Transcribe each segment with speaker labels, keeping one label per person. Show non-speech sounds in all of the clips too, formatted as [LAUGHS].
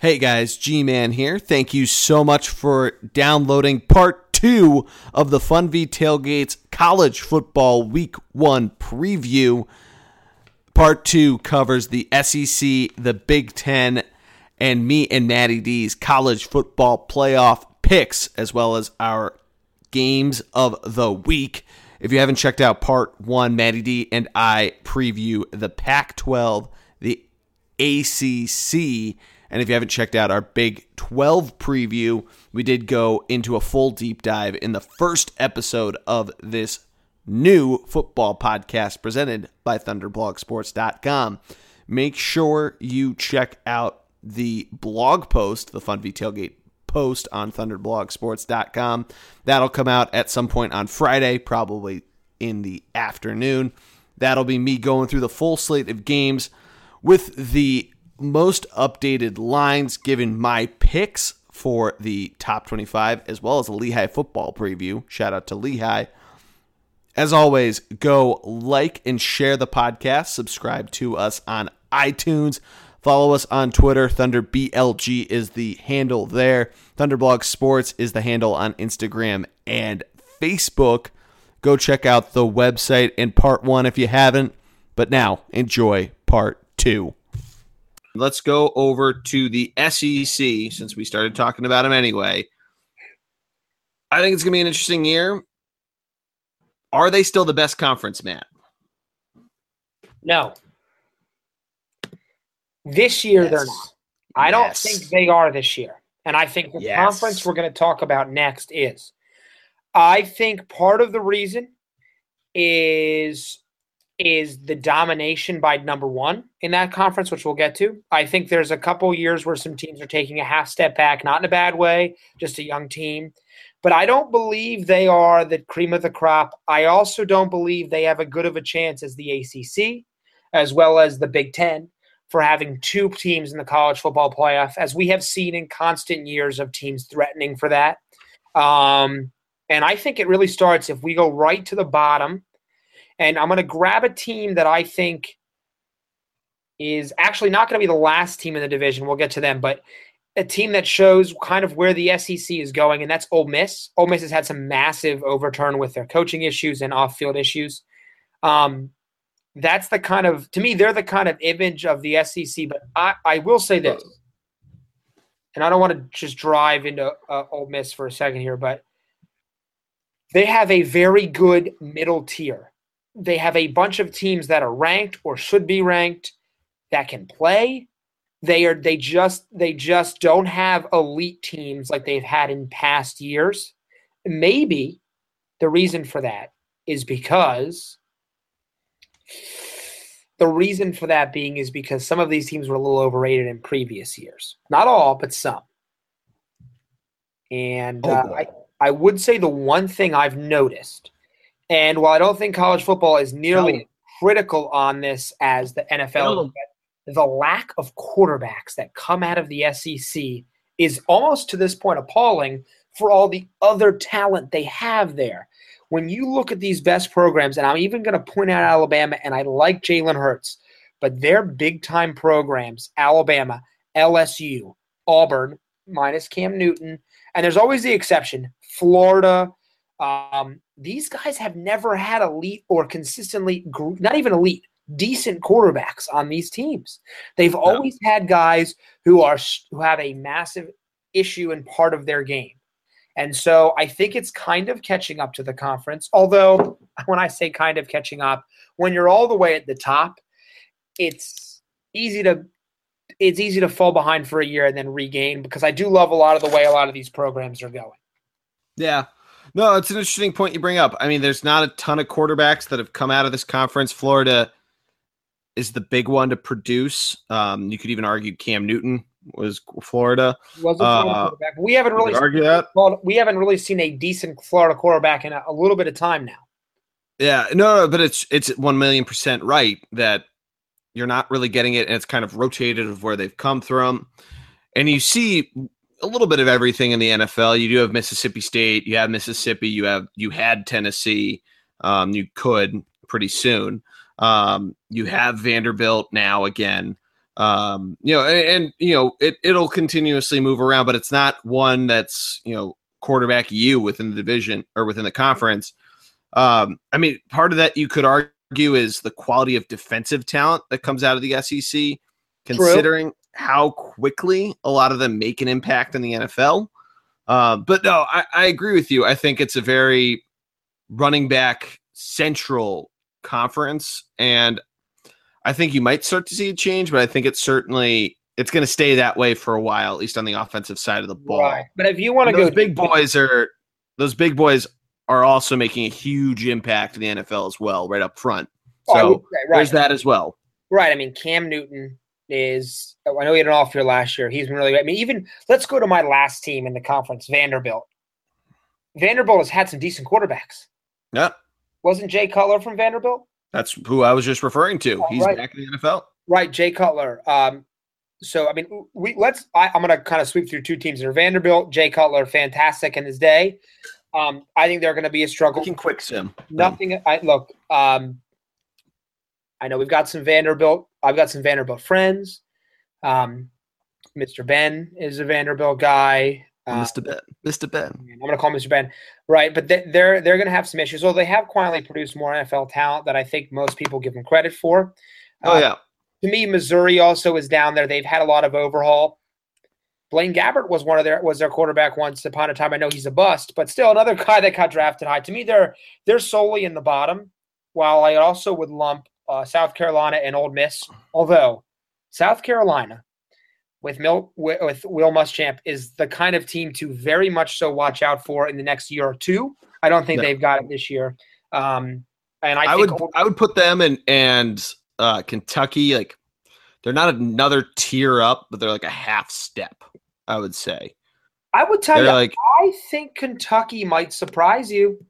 Speaker 1: Hey guys, G Man here. Thank you so much for downloading part two of the Funvee Tailgates College Football Week One preview. Part two covers the SEC, the Big Ten, and me and Matty D's college football playoff picks, as well as our games of the week. If you haven't checked out part one, Matty D and I preview the Pac 12, the ACC, and if you haven't checked out our Big 12 preview, we did go into a full deep dive in the first episode of this new football podcast presented by ThunderblogSports.com. Make sure you check out the blog post, the Funvee Tailgate post on ThunderblogSports.com. That'll come out at some point on Friday, probably in the afternoon. That'll be me going through the full slate of games with the most updated lines, given my picks for the top 25, as well as a Lehigh football preview. Shout out to Lehigh. As always, go like and share the podcast. Subscribe to us on iTunes. Follow us on Twitter. ThunderBLG is the handle there. Thunderblog Sports is the handle on Instagram and Facebook. Go check out the website in part one if you haven't. But now, enjoy part two. Let's go over to the SEC since we started talking about them anyway. I think it's going to be an interesting year. Are they still the best conference, Matt?
Speaker 2: No. This year, yes. they're not. I don't think they are this year. And I think the yes. conference we're going to talk about next is. I think part of the reason is is the domination by number one in that conference, which we'll get to. I think there's a couple years where some teams are taking a half step back, not in a bad way, just a young team. But I don't believe they are the cream of the crop. I also don't believe they have a good of a chance as the ACC, as well as the Big Ten, for having two teams in the college football playoff, as we have seen in constant years of teams threatening for that. Um, and I think it really starts if we go right to the bottom and I'm going to grab a team that I think is actually not going to be the last team in the division. We'll get to them, but a team that shows kind of where the SEC is going, and that's Ole Miss. Ole Miss has had some massive overturn with their coaching issues and off-field issues. Um, that's the kind of to me they're the kind of image of the SEC. But I, I will say this, and I don't want to just drive into uh, Ole Miss for a second here, but they have a very good middle tier they have a bunch of teams that are ranked or should be ranked that can play. They are they just they just don't have elite teams like they've had in past years. Maybe the reason for that is because the reason for that being is because some of these teams were a little overrated in previous years. Not all, but some. And oh, uh, I, I would say the one thing I've noticed and while I don't think college football is nearly no. critical on this as the NFL, no. the lack of quarterbacks that come out of the SEC is almost to this point appalling for all the other talent they have there. When you look at these best programs, and I'm even going to point out Alabama, and I like Jalen Hurts, but their big time programs, Alabama, LSU, Auburn, minus Cam Newton, and there's always the exception, Florida, um, these guys have never had elite or consistently, not even elite, decent quarterbacks on these teams. They've no. always had guys who are who have a massive issue in part of their game. And so I think it's kind of catching up to the conference. Although [LAUGHS] when I say kind of catching up, when you're all the way at the top, it's easy to it's easy to fall behind for a year and then regain because I do love a lot of the way a lot of these programs are going.
Speaker 1: Yeah. No, it's an interesting point you bring up. I mean, there's not a ton of quarterbacks that have come out of this conference. Florida is the big one to produce. Um, you could even argue Cam Newton was Florida. Was Florida
Speaker 2: uh, We haven't really argue that. We haven't really seen a decent Florida quarterback in a, a little bit of time now.
Speaker 1: Yeah, no, no, but it's it's one million percent right that you're not really getting it, and it's kind of rotated of where they've come from. And you see a little bit of everything in the NFL. You do have Mississippi State, you have Mississippi, you have you had Tennessee, um, you could pretty soon. Um, you have Vanderbilt now again. Um, you know, and, and, you know, it it'll continuously move around, but it's not one that's you know quarterback you within the division or within the conference. Um, I mean, part of that you could argue is the quality of defensive talent that comes out of the SEC, considering True. How quickly a lot of them make an impact in the NFL. Uh, but no, I, I agree with you. I think it's a very running back central conference, and I think you might start to see a change. But I think it's certainly it's going to stay that way for a while, at least on the offensive side of the ball. Right.
Speaker 2: But if you want to
Speaker 1: go, those big boys are those big boys are also making a huge impact in the NFL as well, right up front. Oh, so oh, right. there's that as well.
Speaker 2: Right. I mean, Cam Newton is. I know he had an off year last year. He's been really. I mean, even let's go to my last team in the conference, Vanderbilt. Vanderbilt has had some decent quarterbacks.
Speaker 1: Yeah.
Speaker 2: Wasn't Jay Cutler from Vanderbilt?
Speaker 1: That's who I was just referring to. Oh, He's right. back in the NFL.
Speaker 2: Right, Jay Cutler. Um, so I mean, we let's. I, am going to kind of sweep through two teams are Vanderbilt. Jay Cutler, fantastic in his day. Um, I think they're going to be a struggle.
Speaker 1: can quick sim.
Speaker 2: Nothing. I look. Um, I know we've got some Vanderbilt. I've got some Vanderbilt friends. Um, Mr. Ben is a Vanderbilt guy.
Speaker 1: Uh, Mr. Ben. Mr. Ben.
Speaker 2: I'm going to call Mr. Ben. Right, but they, they're they're going to have some issues. Well, they have quietly produced more NFL talent that I think most people give them credit for.
Speaker 1: Oh uh, yeah.
Speaker 2: To me, Missouri also is down there. They've had a lot of overhaul. Blaine Gabbert was one of their was their quarterback once upon a time. I know he's a bust, but still another [LAUGHS] guy that got drafted high. To me, they're they're solely in the bottom. While I also would lump uh, South Carolina and Ole Miss, although South Carolina with Mil, with Will Muschamp is the kind of team to very much so watch out for in the next year or two. I don't think no. they've got it this year. Um, and I,
Speaker 1: I would I would put them and and uh, Kentucky like they're not another tier up, but they're like a half step. I would say.
Speaker 2: I would tell they're you, like, I think Kentucky might surprise you.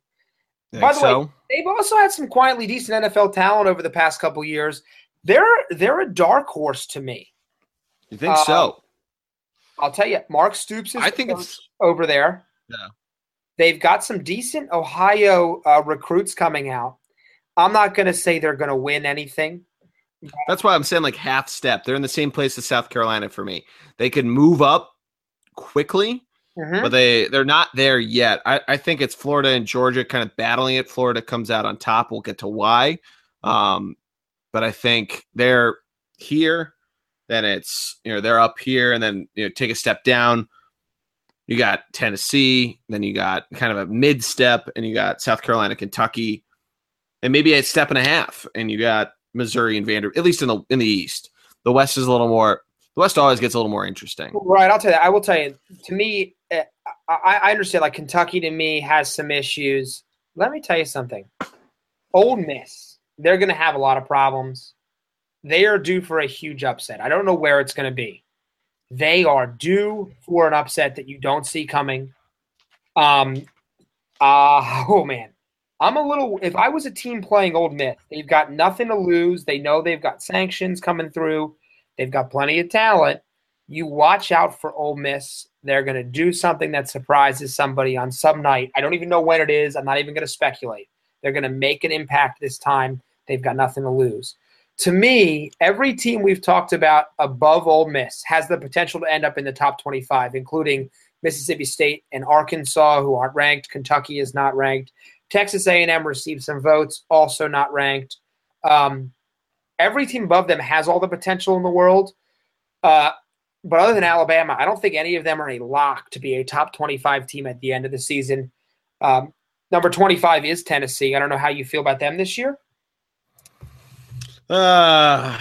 Speaker 2: By the so? way, they've also had some quietly decent NFL talent over the past couple years. They're they're a dark horse to me.
Speaker 1: You think uh, so?
Speaker 2: I'll tell you, Mark Stoops is
Speaker 1: I think it's
Speaker 2: over there.
Speaker 1: Yeah.
Speaker 2: They've got some decent Ohio uh, recruits coming out. I'm not going to say they're going to win anything.
Speaker 1: That's why I'm saying like half step. They're in the same place as South Carolina for me. They could move up quickly, mm-hmm. but they they're not there yet. I, I think it's Florida and Georgia kind of battling it. Florida comes out on top. We'll get to why. Um, but I think they're here. Then it's you know they're up here, and then you know take a step down. You got Tennessee, then you got kind of a mid step, and you got South Carolina, Kentucky, and maybe a step and a half, and you got Missouri and Vanderbilt, at least in the in the East. The West is a little more. The West always gets a little more interesting.
Speaker 2: Right. I'll tell you. I will tell you. To me, I, I understand. Like Kentucky, to me, has some issues. Let me tell you something. Ole Miss, they're going to have a lot of problems. They are due for a huge upset. I don't know where it's going to be. They are due for an upset that you don't see coming. Um. Uh, [LAUGHS] oh man, I'm a little. If I was a team playing Ole Miss, they've got nothing to lose. They know they've got sanctions coming through. They've got plenty of talent. You watch out for Ole Miss. They're going to do something that surprises somebody on some night. I don't even know when it is. I'm not even going to speculate. They're going to make an impact this time. They've got nothing to lose. To me, every team we've talked about above Ole Miss has the potential to end up in the top 25, including Mississippi State and Arkansas, who aren't ranked. Kentucky is not ranked. Texas A&M received some votes, also not ranked. Um, every team above them has all the potential in the world. Uh, but other than Alabama, I don't think any of them are a lock to be a top 25 team at the end of the season. Um, number 25 is Tennessee. I don't know how you feel about them this year.
Speaker 1: Uh,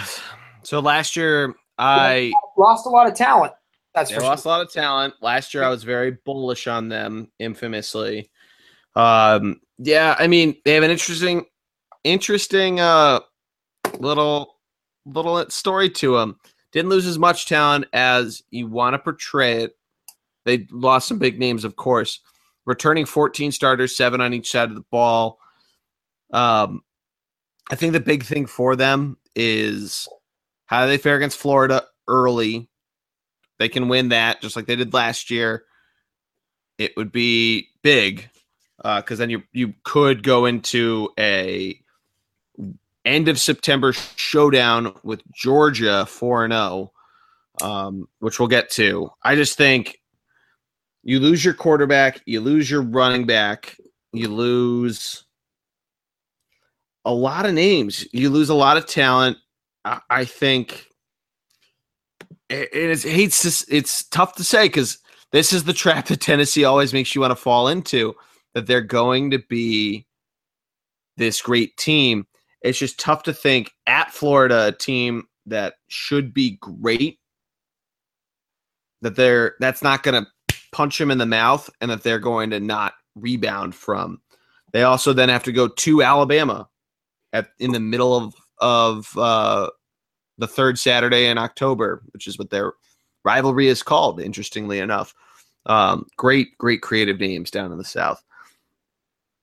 Speaker 1: so last year I
Speaker 2: lost a lot of talent.
Speaker 1: That's they lost sure. a lot of talent. Last year I was very bullish on them, infamously. Um, yeah, I mean they have an interesting, interesting uh little little story to them. Didn't lose as much talent as you want to portray it. They lost some big names, of course. Returning 14 starters, seven on each side of the ball. Um, I think the big thing for them is how do they fare against Florida early? They can win that just like they did last year. It would be big because uh, then you you could go into a end of September showdown with Georgia 4 0, um, which we'll get to. I just think you lose your quarterback, you lose your running back, you lose a lot of names, you lose a lot of talent. I, I think it, it's to, it's tough to say because this is the trap [LAUGHS] that Tennessee always makes you want to fall into that they're going to be this great team. It's just tough to think at Florida, a team that should be great, that they're that's not going to punch them in the mouth and that they're going to not rebound from. They also then have to go to Alabama at in the middle of of uh, the third Saturday in October, which is what their rivalry is called. Interestingly enough, um, great great creative names down in the South.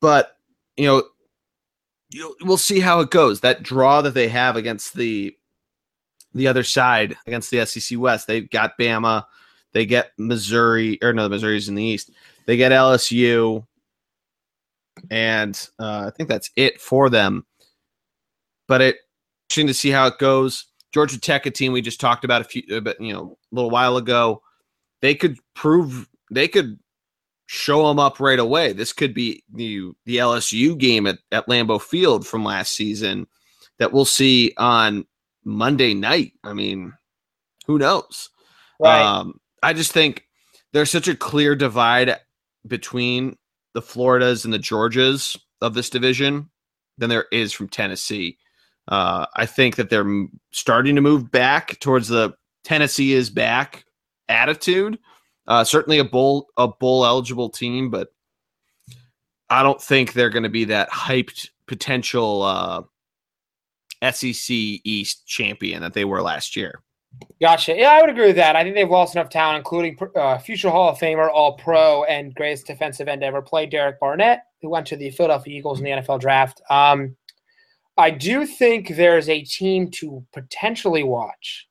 Speaker 1: But you know, we'll see how it goes. That draw that they have against the the other side against the SEC West, they've got Bama, they get Missouri, or no, the Missouri's in the East. They get LSU, and uh, I think that's it for them. But it interesting to see how it goes. Georgia Tech, a team we just talked about a few, but you know, a little while ago, they could prove they could show them up right away. This could be the the LSU game at, at Lambeau Field from last season that we'll see on Monday night. I mean, who knows? Right. Um, I just think there's such a clear divide between the Floridas and the Georgias of this division than there is from Tennessee. Uh, I think that they're starting to move back towards the Tennessee is back attitude. Uh, certainly a bowl a bowl eligible team, but I don't think they're going to be that hyped potential uh, SEC East champion that they were last year.
Speaker 2: Gotcha. Yeah, I would agree with that. I think they've lost enough talent, including uh, future Hall of Famer, All Pro, and greatest defensive end ever played, Derek Barnett, who went to the Philadelphia Eagles in the NFL draft. Um, I do think there's a team to potentially watch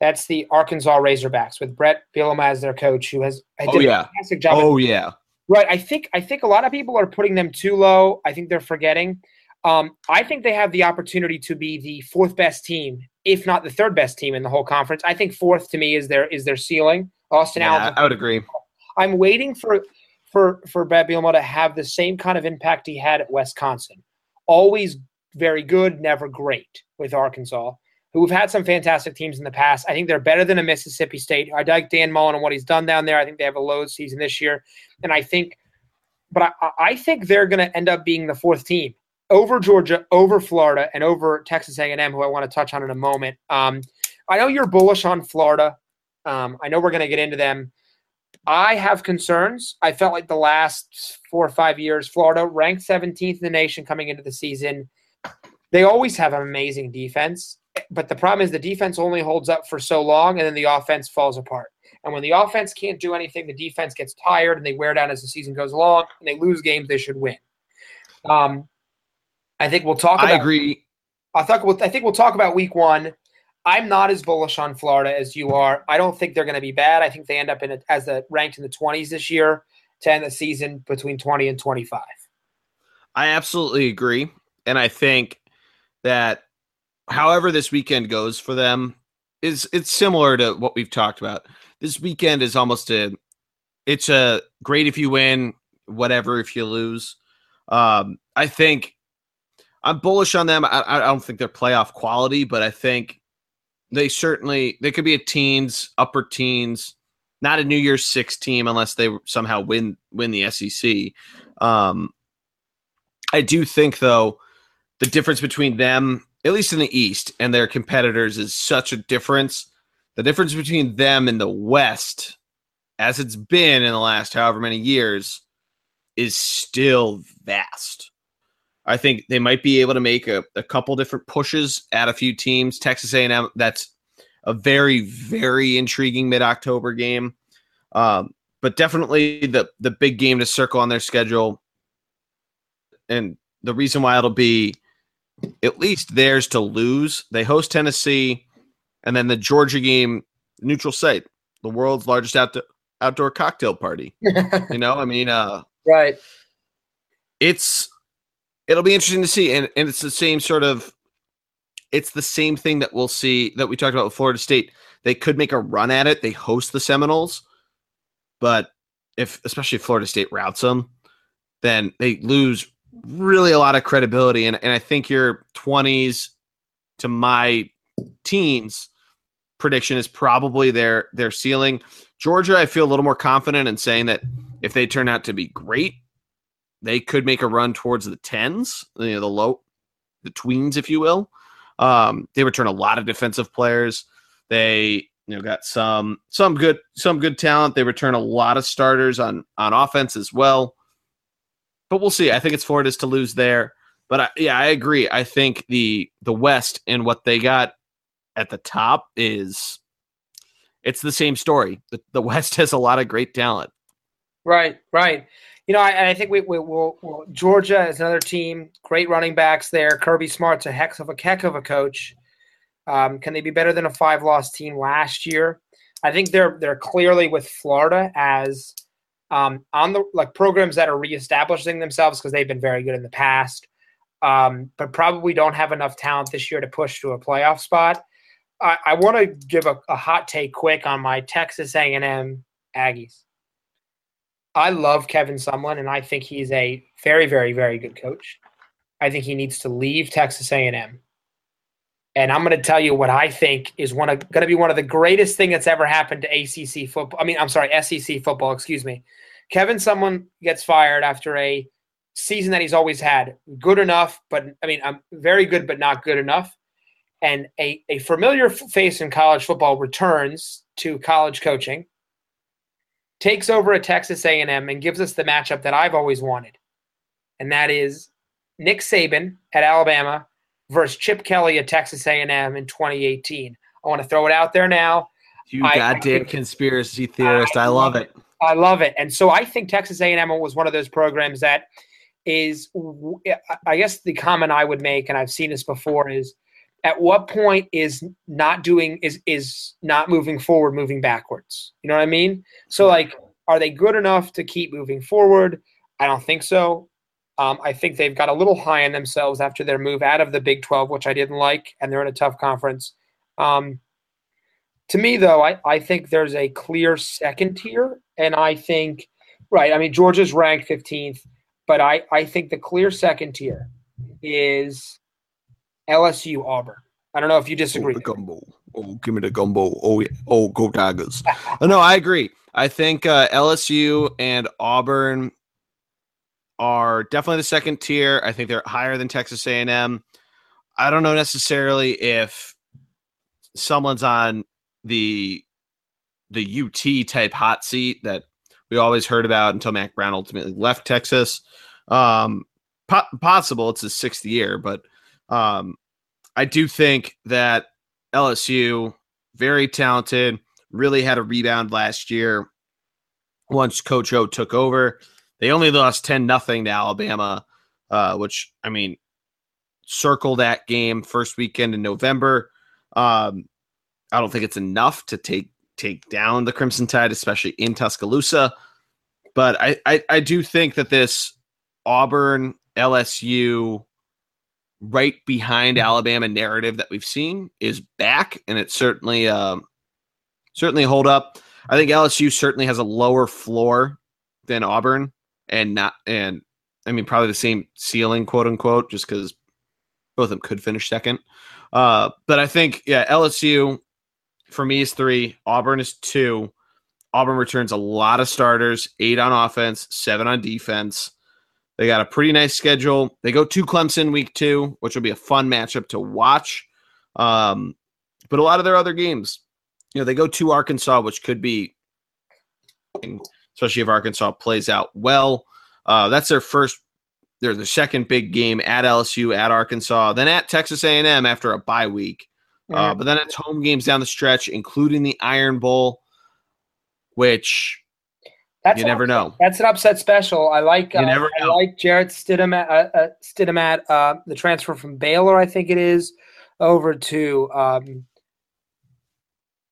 Speaker 2: that's the Arkansas Razorbacks with Bret Bielema as their coach, who has
Speaker 1: oh, yeah. fantastic job. Oh yeah,
Speaker 2: right. I think I think a lot of people are putting them too low. I think they're forgetting. Um, I think they have the opportunity to be the fourth best team, if not the third best team in the whole conference. I think fourth to me is their is their ceiling. Austin yeah, Allen.
Speaker 1: I would agree.
Speaker 2: I'm waiting for for for Bret Bielema to have the same kind of impact he had at Wisconsin. Always very good, never great with Arkansas who've had some fantastic teams in the past. I think they're better than a Mississippi State. I like Dan Mullen and what he's done down there. I think they have a low season this year, and I think, but I, I think they're going to end up being the fourth team over Georgia, over Florida, and over Texas A&M, who I want to touch on in a moment. Um, I know you're bullish on Florida. Um, I know we're going to get into them. I have concerns. I felt like the last four or five years, Florida ranked 17th in the nation coming into the season. They always have an amazing defense but the problem is the defense only holds up for so long and then the offense falls apart. And when the offense can't do anything, the defense gets tired and they wear down as the season goes along and they lose games they should win. Um, I think we'll talk about
Speaker 1: I agree.
Speaker 2: I thought we'll, I think we'll talk about week one. I'm not as bullish on Florida as you are. I don't think they're going to be bad. I think they end up in a, as the ranked in the 20s this year to end the season between 20 and 25.
Speaker 1: I absolutely agree. And I think that however this weekend goes for them is it's similar to what we've talked about. This weekend is almost a it's a great if you win, whatever if you lose. Um, I think I'm bullish on them. I, I don't think they're playoff quality, but I think they certainly they could be a teens, upper teens, not a New Year's Six team unless they somehow win win the SEC. Um, I do think though the difference between them at least in the East, and their competitors is such a difference. The difference between them and the West, as it's been in the last however many years, is still vast. I think they might be able to make a, a couple different pushes at a few teams. Texas A&M, that's a very, very intriguing mid-October game. Um, but definitely the the big game to circle on their schedule. And the reason why it'll be at least theirs to lose. They host Tennessee, and then the Georgia game, neutral site, the world's largest outdoor outdoor cocktail party. [LAUGHS] you know, I mean, uh,
Speaker 2: right.
Speaker 1: It's it'll be interesting to see, and, and it's the same sort of it's the same thing that we'll see that we talked about with Florida State. They could make a run at it. They host the Seminoles, but if especially if Florida State routes them, then they lose really a lot of credibility. And, and I think your 20s to my teens prediction is probably their their ceiling. Georgia, I feel a little more confident in saying that if they turn out to be great, they could make a run towards the tens, you know, the low, the tweens, if you will. Um, they return a lot of defensive players. They you know got some some good some good talent. They return a lot of starters on on offense as well. But we'll see. I think it's Florida's to lose there. But I, yeah, I agree. I think the the West and what they got at the top is it's the same story. The, the West [LAUGHS] has a lot of great talent.
Speaker 2: Right, right. You know, I, I think we, we will. We'll, Georgia is another team. Great running backs there. Kirby Smart's a heck of a heck of a coach. Um, can they be better than a five loss team last year? I think they're they're clearly with Florida as um, on the like programs that are reestablishing themselves because they've been very good in the past, um, but probably don't have enough talent this year to push to a playoff spot. I, I want to give a, a hot take quick on my Texas A&M Aggies. I love Kevin Sumlin, and I think he's a very, very, very good coach. I think he needs to leave Texas A&M. And I'm going to tell you what I think is one going to be one of the greatest thing that's ever happened to ACC football. I mean, I'm sorry, SEC football. Excuse me. Kevin Sumlin gets fired after a season that he's always had. Good enough, but I mean, I'm very good, but not good enough and a, a familiar face in college football returns to college coaching takes over at texas a&m and gives us the matchup that i've always wanted and that is nick saban at alabama versus chip kelly at texas a&m in 2018 i want to throw it out there now.
Speaker 1: You I, goddamn I conspiracy theorist. I, I love it.
Speaker 2: I love it. And so i think texas a&m was one of those programs that is i guess the comment i would make and i've seen this before is at what point is not doing is is not moving forward moving backwards? You know what i mean? So like are they good enough to keep moving forward? I don't think so um, i think they've got a little high on themselves after their move out of the big 12 which i didn't like and they're in a tough conference um, to me though I, I think there's a clear second tier and i think right i mean georgia's ranked 15th but i, I think the clear second tier is LSU Auburn. I don't know if you disagree.
Speaker 1: Oh, the gumbo. Oh, give me the gumbo. Oh, yeah. oh, go Tigers. [LAUGHS] No, I agree. I think uh, LSU and Auburn are definitely the second tier. I think they're higher than Texas A&M. I don't know necessarily if someone's on the the UT type hot seat that we always heard about until Mack Brown ultimately left Texas. Um, po- possible it's his sixth year, but um, I do think that LSU, very talented, really had a rebound last year once Coach O took over. They only lost 10 nothing to Alabama, uh, which, I mean, circle that game first weekend in November. Um, I don't think it's enough to take take down the Crimson Tide, especially in Tuscaloosa. But I, I, I do think that this Auburn LSU right behind Alabama narrative that we've seen is back, and it certainly um, certainly hold up. I think LSU certainly has a lower floor than Auburn, and not and I mean probably the same ceiling, quote unquote, just because both of them could finish second. Uh, but I think yeah, LSU for me is three, Auburn is two. Auburn returns a lot of starters, eight on offense, seven on defense. They got a pretty nice schedule. They go to Clemson week two, which will be a fun matchup to watch. Um, but a lot of their other games, you know, they go to Arkansas, which could be, especially if Arkansas plays out well. Uh, that's their first, their the second big game at LSU, at Arkansas, then at Texas A&M after a bye week. Uh, but then it's home games down the stretch, including the Iron Bowl, which that's you never
Speaker 2: upset.
Speaker 1: know.
Speaker 2: That's an upset special. I like. Uh, never. I like Jarrett Stidham, uh, uh, Stidham uh, the transfer from Baylor, I think it is, over to um,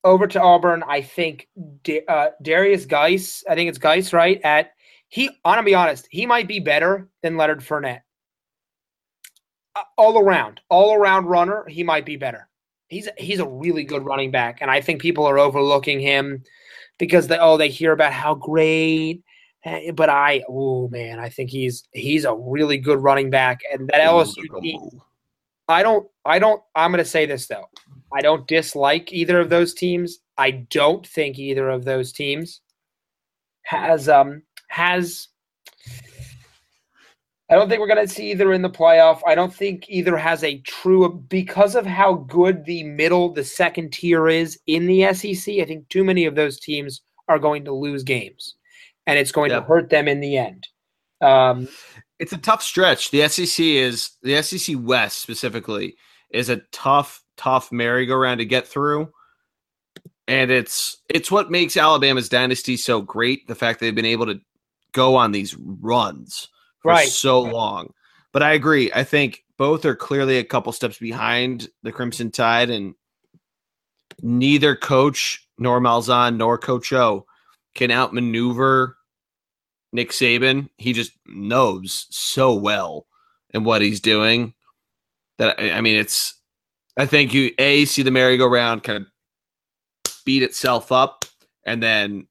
Speaker 2: over to Auburn. I think D- uh, Derrius Guice. I think it's Guice, right? At he. I'm gonna be honest. He might be better than Leonard Fournette. all around, all around runner, he might be better. He's he's a really good running back, and I think people are overlooking him because they oh they hear about how great. Eh, but I oh man, I think he's he's a really good running back, and that LSU. I don't I don't I'm going to say this though. I don't dislike either of those teams. I don't think either of those teams has um has I don't think we're going to see either in the playoff. I don't think either has a true because of how good the middle, the second tier is in the SEC. I think too many of those teams are going to lose games, and it's going yep. to hurt them in the end. Um,
Speaker 1: it's a tough stretch. The SEC is the SEC West specifically is a tough, tough merry-go-round to get through, and it's it's what makes Alabama's dynasty so great. The fact they've been able to go on these runs for right. so long. But I agree. I think both are clearly a couple steps behind the Crimson Tide, and neither coach nor Malzahn nor Coach O can outmaneuver Nick Saban. He just knows so well and what he's doing that I mean, it's. I think you a see the merry-go-round kind of beat itself up, and then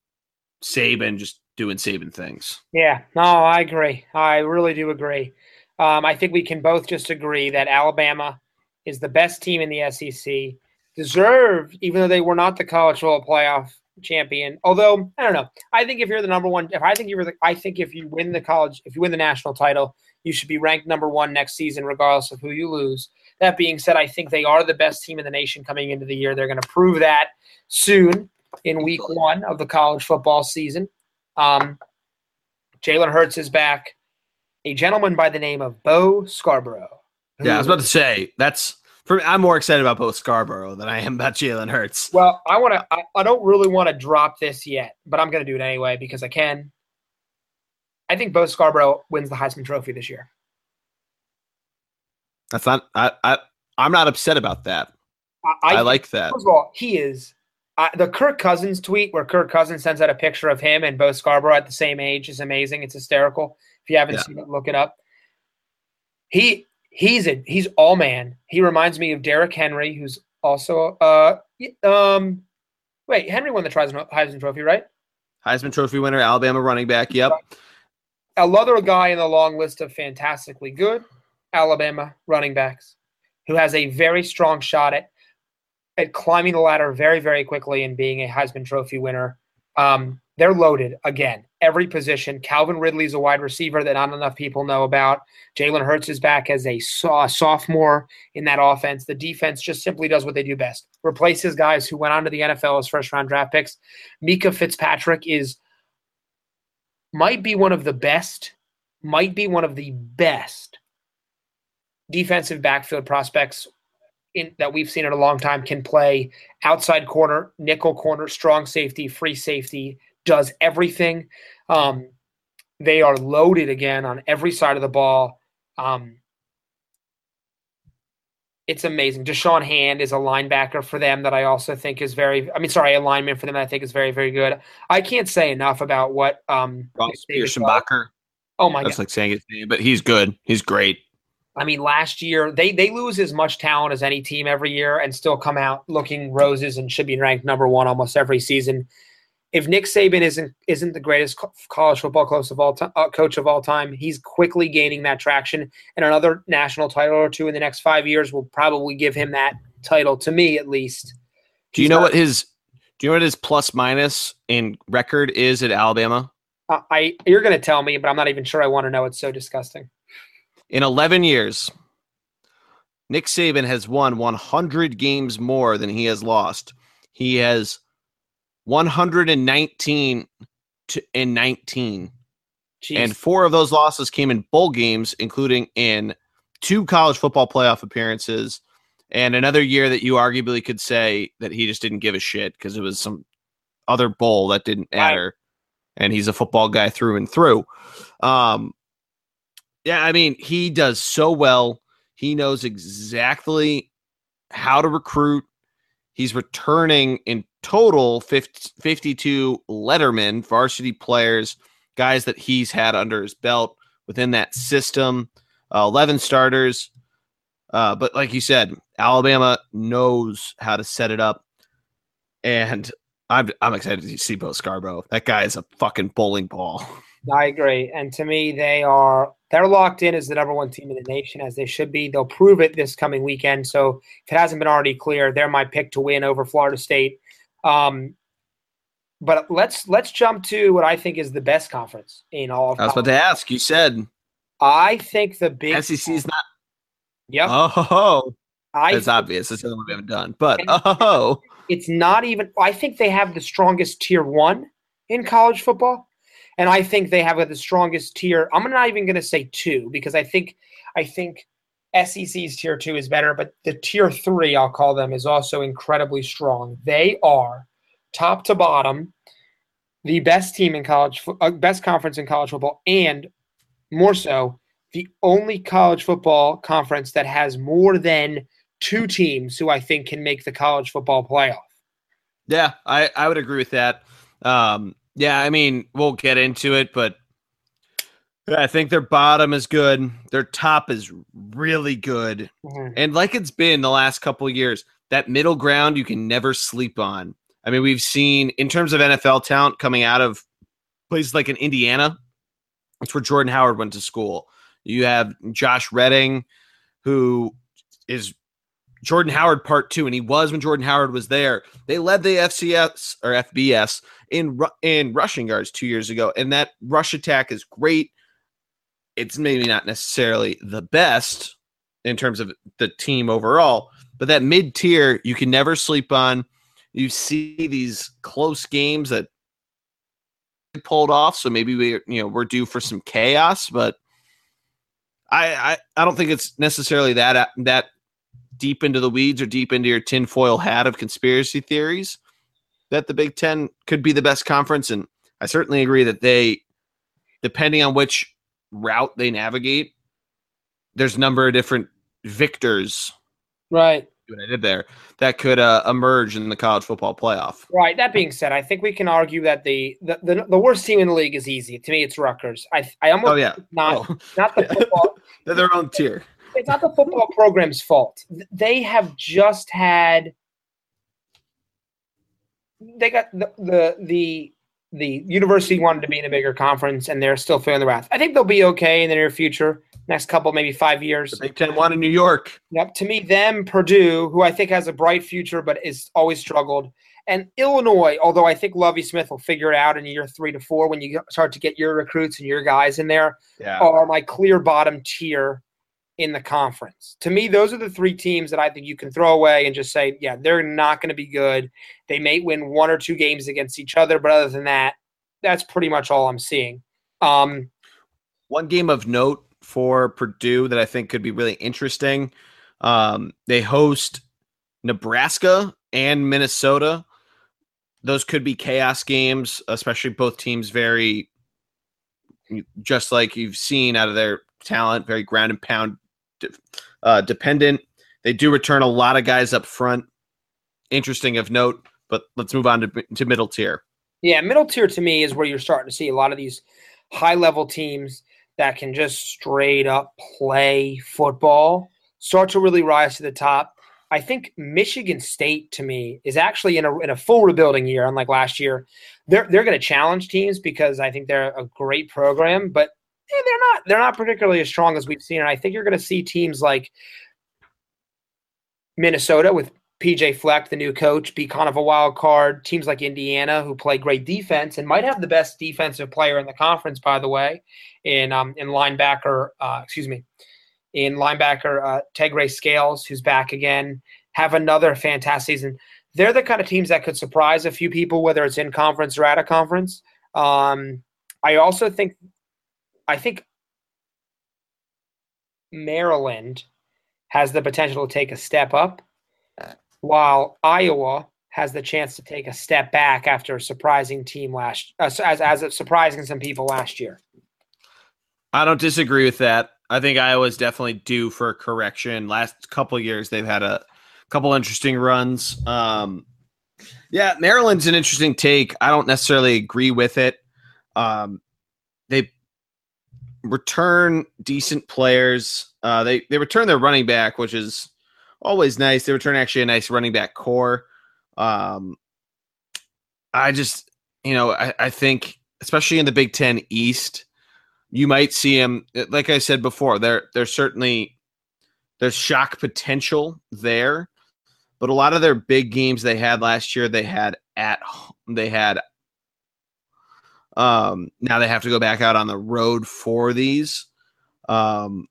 Speaker 1: Saban just doing Saban things.
Speaker 2: Yeah, no, I agree. I really do agree. Um, I think we can both just agree that Alabama is the best team in the SEC, deserved, even though they were not the college football playoff champion. Although I don't know, I think if you're the number one, if I think you're the, I think if you win the college, if you win the national title, you should be ranked number one next season, regardless of who you lose. That being said, I think they are the best team in the nation coming into the year. They're going to prove that soon in week one of the college football season. Um, Jalen Hurts is back. A gentleman by the name of Bo Scarborough.
Speaker 1: Yeah, I was about to say that's for me, I'm more excited about Bo Scarborough than I am about Jalen Hurts.
Speaker 2: Well, I want to. I, I don't really want to drop this yet, but I'm going to do it anyway because I can. I think Bo Scarborough wins the Heisman Trophy this year.
Speaker 1: That's not. I. I I'm not upset about that. I, I, like that.
Speaker 2: First of all, he is uh, the Kirk Cousins tweet where Kirk Cousins sends out a picture of him and Bo Scarborough at the same age is amazing. It's hysterical. If you haven't yeah. seen it, look it up. He he's a he's all man. He reminds me of Derrick Henry, who's also uh um wait Henry won the Heisman Trophy, right?
Speaker 1: Heisman Trophy winner, Alabama running back. Yep.
Speaker 2: Another guy in the long list of fantastically good Alabama running backs who has a very strong shot at at climbing the ladder very, very quickly and being a Heisman Trophy winner. Um, they're loaded again, every position. Calvin Ridley's a wide receiver that not enough people know about. Jalen Hurts is back as a sophomore in that offense. The defense just simply does what they do best replaces guys who went on to the NFL as first round draft picks. Minkah Fitzpatrick is might be one of the best, might be one of the best defensive backfield prospects in, that we've seen in a long time can play outside corner, nickel corner, strong safety, free safety, does everything. Um, they are loaded again on every side of the ball. Um, it's amazing. Da'Shawn Hand is a linebacker for them that I also think is very. I mean, sorry, a lineman for them that I think is very, very good. I can't say enough about what um
Speaker 1: Ross Pierschenbacher.
Speaker 2: Oh my
Speaker 1: That's god, that's like saying his name, but he's good. He's great.
Speaker 2: I mean, last year they they lose as much talent as any team every year and still come out looking roses and should be ranked number one almost every season. If Nick Saban isn't isn't the greatest college football coach of all time, uh, coach of all time, he's quickly gaining that traction, and another national title or two in the next five years will probably give him that title. To me, at least.
Speaker 1: Do you know not, what his Do you know what his plus minus in record is at Alabama?
Speaker 2: Uh, I you're going to tell me, but I'm not even sure I want to know. It's so disgusting.
Speaker 1: In 11 years, Nick Saban has won 100 games more than he has lost. He has 119 to in 19. Jeez. And four of those losses came in bowl games, including in two college football playoff appearances and another year that you arguably could say that he just didn't give a shit because it was some other bowl that didn't matter. Right. And he's a football guy through and through. Um, yeah, I mean, he does so well. He knows exactly how to recruit. He's returning in total 50, 52 Letterman varsity players, guys that he's had under his belt within that system. Uh, 11 starters. Uh, but like you said, Alabama knows how to set it up, and I'm I'm excited to see Bo Scarborough. That guy is a fucking bowling ball. [LAUGHS]
Speaker 2: I agree, and to me, they are they're locked in as the number one team in the nation, as they should be. They'll prove it this coming weekend. So if it hasn't been already clear, they're my pick to win over Florida State. Um, but let's let's jump to what I think is the best conference in all.
Speaker 1: Of I was about to ask. You said.
Speaker 2: I think the big
Speaker 1: SEC is not.
Speaker 2: Yep.
Speaker 1: Oh, I it's obvious. It's the only one we haven't done. But oh,
Speaker 2: it's not even. I think they have the strongest tier one in college football, and I think they have the strongest tier. I'm not even going to say two because I think I think SEC's tier two is better, but the tier three, I'll call them, is also incredibly strong. They are top to bottom, the best team in college, uh, best conference in college football, and more so, the only college football conference that has more than two teams who I think can make the college football playoff.
Speaker 1: Yeah, I, I would agree with that. Um, yeah, I mean, we'll get into it, but I think their bottom is good. Their top is really good. Mm-hmm. And like it's been the last couple years, that middle ground you can never sleep on. I mean, we've seen in terms of NFL talent coming out of places like in Indiana, that's where Jordan Howard went to school. You have Josh Redding, who is Jordan Howard part two, and he was when Jordan Howard was there. They led the FCS or FBS in in rushing yards two years ago, and that rush attack is great. It's maybe not necessarily the best in terms of the team overall, but that mid tier you can never sleep on you see these close games that pulled off. So maybe we, you know, we're due for some chaos. But I, I, I don't think it's necessarily that that deep into the weeds or deep into your tinfoil hat of conspiracy theories that the Big Ten could be the best conference. And I certainly agree that they, depending on which route they navigate, there's a number of different victors.
Speaker 2: Right
Speaker 1: what I did there that could uh, emerge in the college football playoff.
Speaker 2: Right. That being said, I think we can argue that the the, the, the worst team in the league is easy. To me, it's Rutgers. I I almost
Speaker 1: oh yeah
Speaker 2: not oh. not the football. [LAUGHS]
Speaker 1: They're their own tier.
Speaker 2: It's not the football program's fault. They have just had. They got the the the the university wanted to be in a bigger conference, and they're still feeling the wrath. I think they'll be okay in the near future next couple, maybe five years.
Speaker 1: The Big Ten won in New York.
Speaker 2: Yep. To me, them, Purdue, who I think has a bright future but is always struggled, and Illinois, although I think Lovie Smith will figure it out in year three to four when you start to get your recruits and your guys in there, yeah. are my clear bottom tier in the conference. To me, those are the three teams that I think you can throw away and just say, yeah, they're not going to be good. They may win one or two games against each other, but other than that, that's pretty much all I'm seeing. Um,
Speaker 1: one game of note for Purdue that I think could be really interesting. Um, they host Nebraska and Minnesota. Those could be chaos games, especially both teams very, just like you've seen out of their talent, very ground and pound uh, dependent. They do return a lot of guys up front. Interesting of note, but let's move on to, to middle tier.
Speaker 2: Yeah, middle tier to me is where you're starting to see a lot of these high level teams that can just straight up play football start to really rise to the top. I think Michigan State to me is actually in a in a full rebuilding year, unlike last year. They're they're going to challenge teams because I think they're a great program, but they're not they're not particularly as strong as we've seen. And I think you're going to see teams like Minnesota with PJ Fleck, the new coach, be kind of a wild card. Teams like Indiana, who play great defense and might have the best defensive player in the conference, by the way, in um, in linebacker, uh, excuse me, in linebacker uh, Tegray Scales, who's back again, have another fantastic season. They're the kind of teams that could surprise a few people, whether it's in conference or out of conference. Um, I also think, I think Maryland has the potential to take a step up while Iowa has the chance to take a step back after a surprising team last uh, as as surprising some people last year.
Speaker 1: I don't disagree with that. I think Iowa's definitely due for a correction. Last couple years they've had a couple interesting runs. Um, yeah, Maryland's an interesting take. I don't necessarily agree with it. Um, return decent players. Uh, they they return their running back, which is always nice. They return actually a nice running back core. Um, I just you know I, I think especially in the Big Ten East, you might see him. Like I said before, there there's certainly there's shock potential there, but a lot of their big games they had last year, they had at they had um, now they have to go back out on the road for these. Um,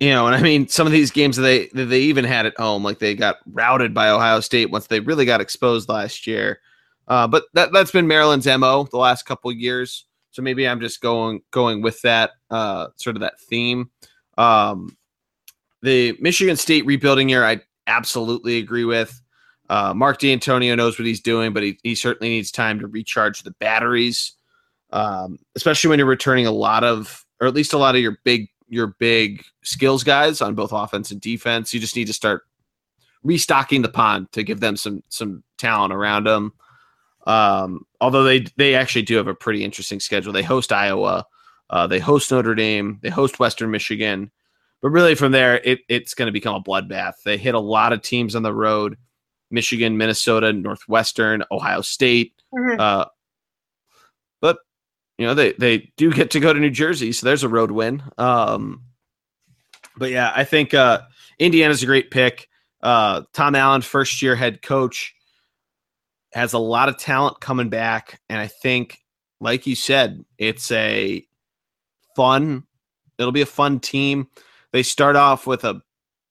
Speaker 1: you know, and I mean, some of these games that they that they even had at home, like they got routed by Ohio State once they really got exposed last year. Uh, but that that's been Maryland's mo the last couple years. So maybe I'm just going going with that uh, sort of that theme. Um, the Michigan State rebuilding year, I absolutely agree with. Uh, Mark Dantonio knows what he's doing, but he, he certainly needs time to recharge the batteries um, especially when you're returning a lot of, or at least a lot of your big your big skills guys on both offense and defense. You just need to start restocking the pond to give them some some talent around them. Um, although they they actually do have a pretty interesting schedule. They host Iowa, uh, they host Notre Dame, they host Western Michigan, but really from there it, it's going to become a bloodbath. They hit a lot of teams on the road: Michigan, Minnesota, Northwestern, Ohio State. Mm-hmm. Uh, you know they they do get to go to New Jersey, so there's a road win. Um, but yeah, I think uh, Indiana's a great pick. Uh, Tom Allen, first year head coach, has a lot of talent coming back, and I think, like you said, it's a fun. It'll be a fun team. They start off with a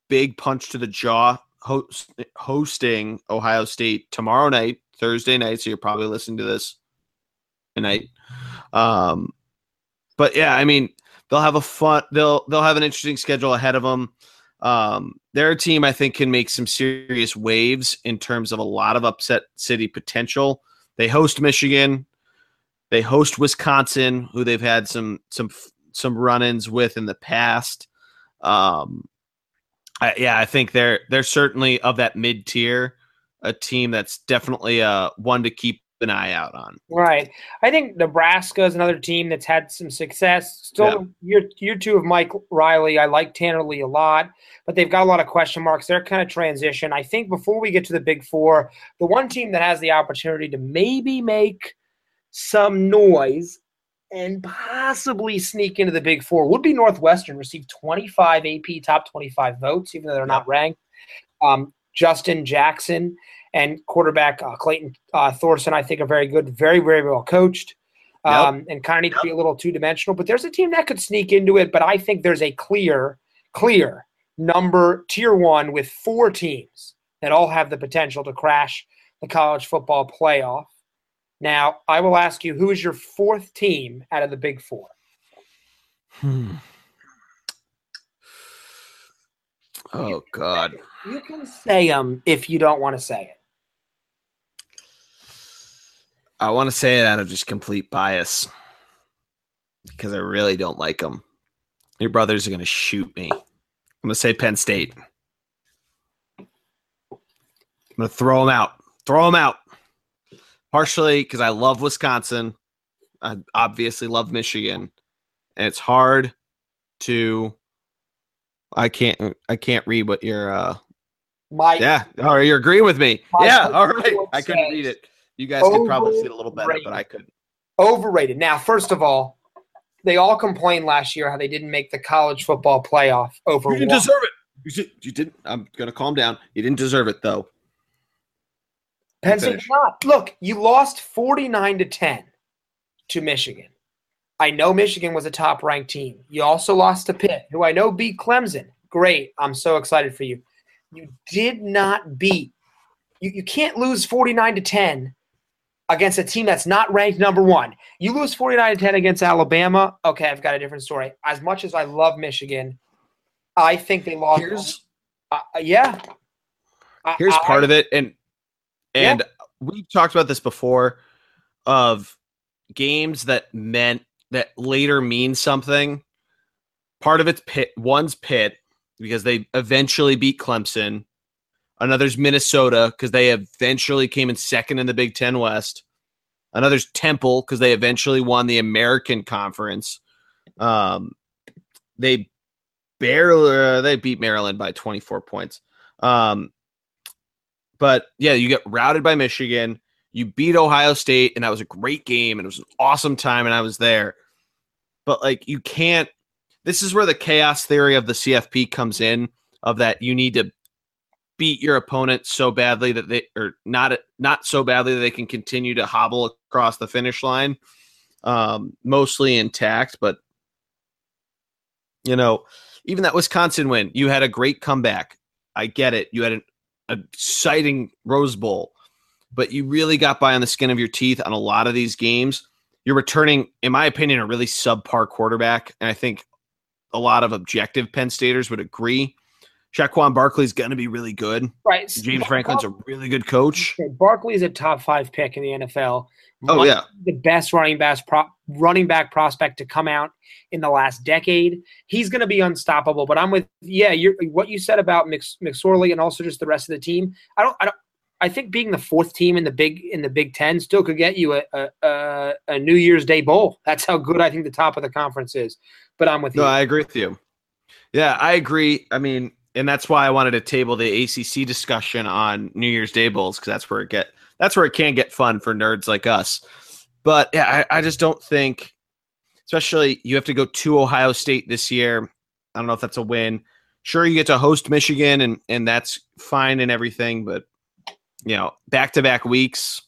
Speaker 1: big punch to the jaw, host, hosting Ohio State tomorrow night, Thursday night. So you're probably listening to this tonight. Um, but yeah, I mean, they'll have a fun. They'll they'll have an interesting schedule ahead of them. Um, they're team I think can make some serious waves in terms of a lot of upset city potential. They host Michigan, they host Wisconsin, who they've had some some some run-ins with in the past. Um, I, yeah, I think they're they're certainly of that mid tier, a team that's definitely uh one to keep an eye out on.
Speaker 2: Right. I think Nebraska is another team that's had some success. Still, yeah. year year two of Mike Riley. I like Tanner Lee a lot, but they've got a lot of question marks. They're kind of transition. I think before we get to the Big Four, the one team that has the opportunity to maybe make some noise and possibly sneak into the Big Four would be Northwestern. Received 25 AP top 25 votes, even though they're not ranked. Um, Justin Jackson and quarterback uh, Clayton uh, Thorson, I think, are very good, very, very well coached, um, yep. and kind of need yep. to be a little two dimensional. But there's a team that could sneak into it. But I think there's a clear, clear number tier one with four teams that all have the potential to crash the college football playoff. Now, I will ask you, who is your fourth team out of the big four?
Speaker 1: Hmm. Oh God!
Speaker 2: You can say them if you don't want to say it.
Speaker 1: I want to say it out of just complete bias because I really don't like them. Your brothers are going to shoot me. I'm going to say Penn State. I'm going to throw them out. Throw them out. Partially because I love Wisconsin. I obviously love Michigan. And it's hard to I can't I can't read what you're uh my Yeah, or oh, you're agreeing with me. Yeah, all right. I couldn't read it. You guys could probably see it a little better, but I couldn't.
Speaker 2: Overrated. Now, first of all, they all complained last year how they didn't make the college football playoff over.
Speaker 1: You didn't one. deserve it. You, should, you didn't. I'm gonna calm down. You didn't deserve it though.
Speaker 2: Penn State not. Look, you lost 49 to 10 to Michigan. I know Michigan was a top ranked team. You also lost to Pitt, who I know beat Clemson. Great. I'm so excited for you. You did not beat. You, you can't lose 49 to 10 against a team that's not ranked number one. You lose 49 to 10 against Alabama. Okay, I've got a different story. As much as I love Michigan, I think they lost.
Speaker 1: Here's,
Speaker 2: uh, yeah.
Speaker 1: Here's I, part I, of it. And and yeah. we've talked about this before of games that meant that later mean something. Part of it's Pitt one's Pitt because they eventually beat Clemson. Another's Minnesota because they eventually came in second in the Big Ten West. Another's Temple because they eventually won the American Conference. Um, they barely uh, they beat Maryland by 24 points. Um, but yeah, you get routed by Michigan. You beat Ohio State, and that was a great game, and it was an awesome time, and I was there. But like, you can't. This is where the chaos theory of the CFP comes in. Of that, you need to beat your opponent so badly that they or not not so badly that they can continue to hobble across the finish line, um, mostly intact. But you know, even that Wisconsin win, you had a great comeback. I get it. You had an exciting Rose Bowl, but you really got by on the skin of your teeth on a lot of these games. You're returning, in my opinion, a really subpar quarterback, and I think a lot of objective Penn Staters would agree. Saquon Barkley's going to be really good.
Speaker 2: Right.
Speaker 1: James Franklin's a really good coach.
Speaker 2: Barkley's a top five pick in the NFL.
Speaker 1: Oh yeah,
Speaker 2: the best running back pro- running back prospect to come out in the last decade. He's going to be unstoppable. But I'm with yeah, you're, what you said about Mix, McSorley and also just the rest of the team. I don't I don't I think being the fourth team in the big in the Big Ten still could get you a a, a New Year's Day bowl. That's how good I think the top of the conference is. But I'm with
Speaker 1: no,
Speaker 2: you.
Speaker 1: No, I agree with you. Yeah, I agree. I mean, and that's why I wanted to table the ACC discussion on New Year's Day bowls because that's where it get that's where it can get fun for nerds like us. But yeah, I, I just don't think, especially you have to go to Ohio State this year. I don't know if that's a win. Sure, you get to host Michigan, and and that's fine and everything, but you know, back to back weeks,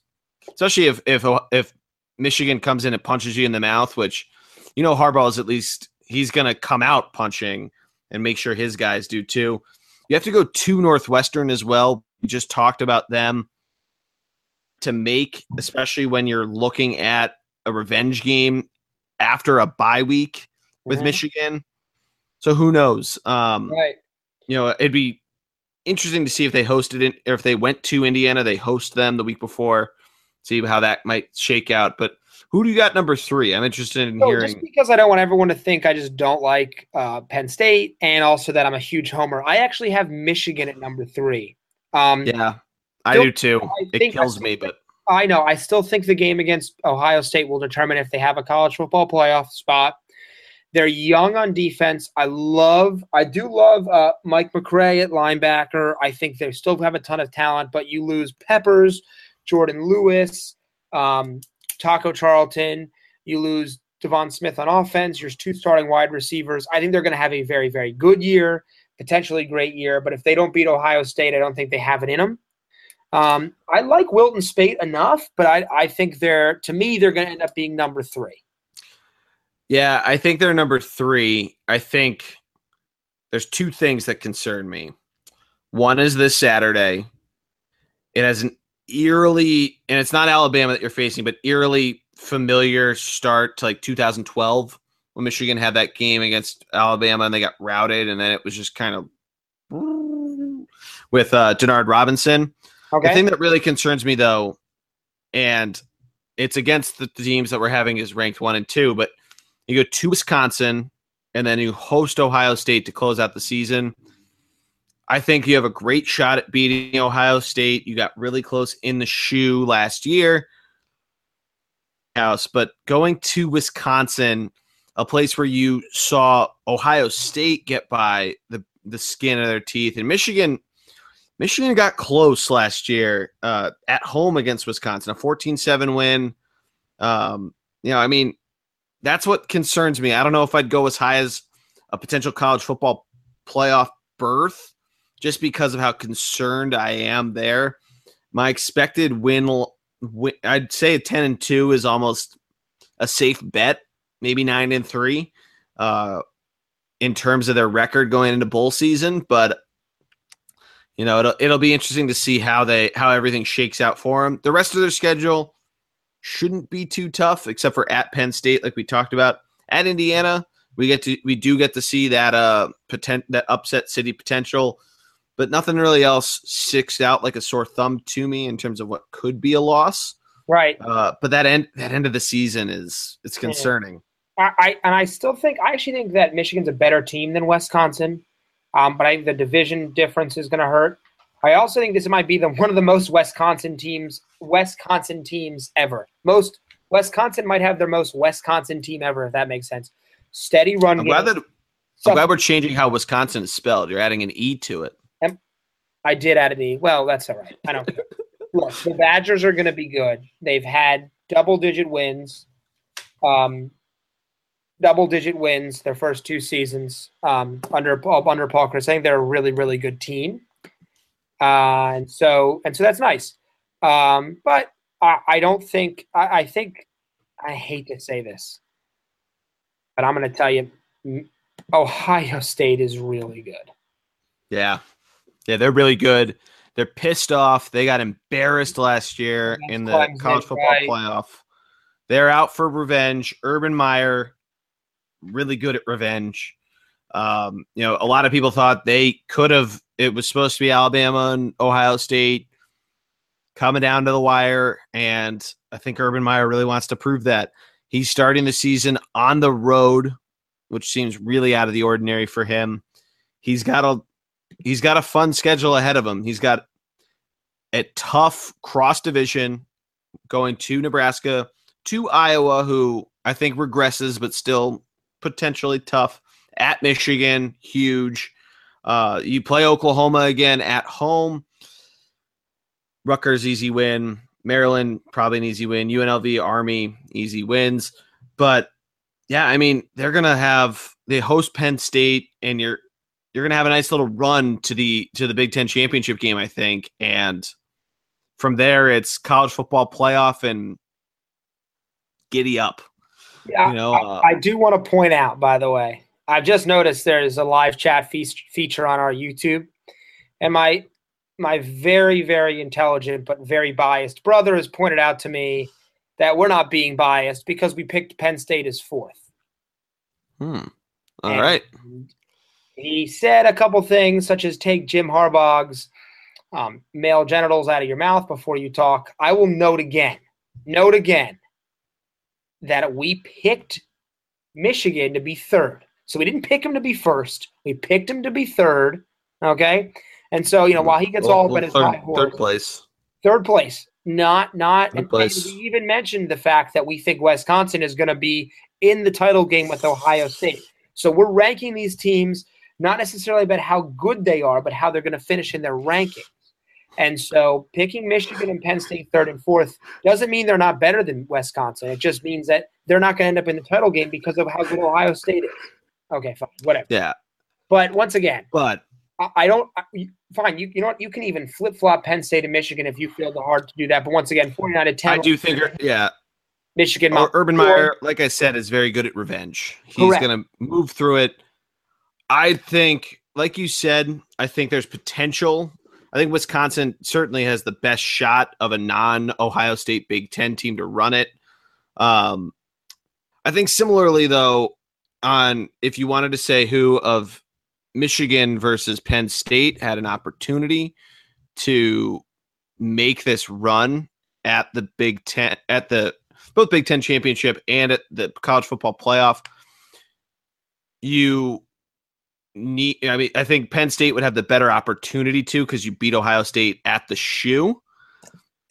Speaker 1: especially if if oh, if Michigan comes in and punches you in the mouth, which you know Harbaugh is at least he's going to come out punching and make sure his guys do too. You have to go to Northwestern as well. We just talked about them to make, especially when you're looking at a revenge game after a bye week with mm-hmm. Michigan. So who knows? Um,
Speaker 2: right.
Speaker 1: You know, it'd be interesting to see if they hosted it or if they went to Indiana, they host them the week before, see how that might shake out. But who do you got number three? I'm interested in so hearing.
Speaker 2: Just because I don't want everyone to think I just don't like uh, Penn State and also that I'm a huge homer. I actually have Michigan at number three. Um,
Speaker 1: yeah, I do too. I it kills me, but
Speaker 2: I know. I still think the game against Ohio State will determine if they have a college football playoff spot. They're young on defense. I love, I do love uh, Mike McCray at linebacker. I think they still have a ton of talent, but you lose Peppers, Jourdan Lewis, um, Taco Charlton. You lose De'Veon Smith on offense. Your two starting wide receivers. I think they're going to have a very, very good year, potentially great year. But if they don't beat Ohio State, I don't think they have it in them. Um, I like Wilton Speight enough, but I, I think they're to me they're going to end up being number three.
Speaker 1: Yeah, I think they're number three. I think there's two things that concern me. One is this Saturday. It has an eerily, and it's not Alabama that you're facing, but eerily familiar start to like 2012 when Michigan had that game against Alabama and they got routed, and then it was just kind of with uh, Denard Robinson. Okay. The thing that really concerns me, though, and it's against the teams that we're having is ranked one and two, but you go to Wisconsin and then you host Ohio State to close out the season. I think you have a great shot at beating Ohio State. You got really close in the shoe last year. House, but going to Wisconsin, a place where you saw Ohio State get by the the skin of their teeth, and Michigan Michigan got close last year uh, at home against Wisconsin, a 14 7 win. Um, you know, I mean, that's what concerns me. I don't know if I'd go as high as a potential college football playoff berth just because of how concerned I am there. My expected win, I'd say a 10 and 2 is almost a safe bet, maybe 9 and 3 uh, in terms of their record going into bowl season. But you know, it'll it'll be interesting to see how they how everything shakes out for them. The rest of their schedule shouldn't be too tough, except for at Penn State, like we talked about. At Indiana, we get to we do get to see that uh potent that upset city potential, but nothing really else sticks out like a sore thumb to me in terms of what could be a loss.
Speaker 2: Right.
Speaker 1: Uh, but that end that end of the season is it's concerning.
Speaker 2: I, I and I still think I actually think that Michigan's a better team than Wisconsin. Um, but I think the division difference is going to hurt. I also think this might be the one of the most Wisconsin teams, Wisconsin teams ever. Most Wisconsin might have their most Wisconsin team ever, if that makes sense. steady run.
Speaker 1: I'm glad that. I'm glad we're changing how Wisconsin is spelled. You're adding an e to it.
Speaker 2: I did add an e. Well, that's all right. I don't. [LAUGHS] Look, the Badgers are going to be good. They've had double-digit wins. Um, double digit wins their first two seasons um, under under Paul Chryst. I think they're a really really good team, uh, and so and so that's nice. Um, but I, I, don't think I, I, think I hate to say this, but I'm going to tell you, Ohio State is really good.
Speaker 1: Yeah, yeah, they're really good. They're pissed off. They got embarrassed last year in the college football right. playoff. They're out for revenge. Urban Meyer really good at revenge. Um, you know, a lot of people thought they could have. It was supposed to be Alabama and Ohio State coming down to the wire, and I think Urban Meyer really wants to prove that he's starting the season on the road, which seems really out of the ordinary for him. He's got a he's got a fun schedule ahead of him. He's got a tough cross division going to Nebraska, to Iowa, who I think regresses but still potentially tough. At Michigan, huge. Uh, you play Oklahoma again at home. Rutgers, easy win. Maryland, probably an easy win. UNLV, Army, easy wins. But yeah, I mean, they're gonna have they host Penn State, and you're you're gonna have a nice little run to the to the Big Ten championship game, I think. And from there, it's college football playoff and giddy up.
Speaker 2: Yeah, you know, I, uh, I do want to point out, by the way, I've just noticed there's a live chat fe- feature on our YouTube, and my my very very intelligent but very biased brother has pointed out to me that we're not being biased because we picked Penn State as fourth.
Speaker 1: Hmm. All and right.
Speaker 2: He said a couple things such as take Jim Harbaugh's um, male genitals out of your mouth before you talk. I will note again, note again that we picked Michigan to be third. So we didn't pick him to be first. We picked him to be third. Okay. And so, you know, while he gets well, all well, his
Speaker 1: third, third place.
Speaker 2: Third place. Not not third place. we even mentioned the fact that we think Wisconsin is going to be in the title game with Ohio State. So we're ranking these teams not necessarily about how good they are, but how they're going to finish in their rankings. And so picking Michigan and Penn State third and fourth doesn't mean they're not better than Wisconsin. It just means that they're not going to end up in the title game because of how good Ohio State is. Okay, fine, whatever.
Speaker 1: Yeah.
Speaker 2: But once again,
Speaker 1: but
Speaker 2: I, I don't. I, fine, you you know what? You can even flip flop Penn State and Michigan if you feel the hard to do that. But once again, forty nine to ten.
Speaker 1: I do think, yeah.
Speaker 2: Michigan,
Speaker 1: or Urban Meyer, like I said, is very good at revenge. He's going to move through it. I think, like you said, I think there's potential I think Wisconsin certainly has the best shot of a non Ohio State Big Ten team to run it. Um, I think similarly though, on if you wanted to say who of Michigan versus Penn State had an opportunity to make this run at the Big Ten at the both Big Ten championship and at the college football playoff, you need. I mean, I think Penn State would have the better opportunity to because you beat Ohio State at the shoe,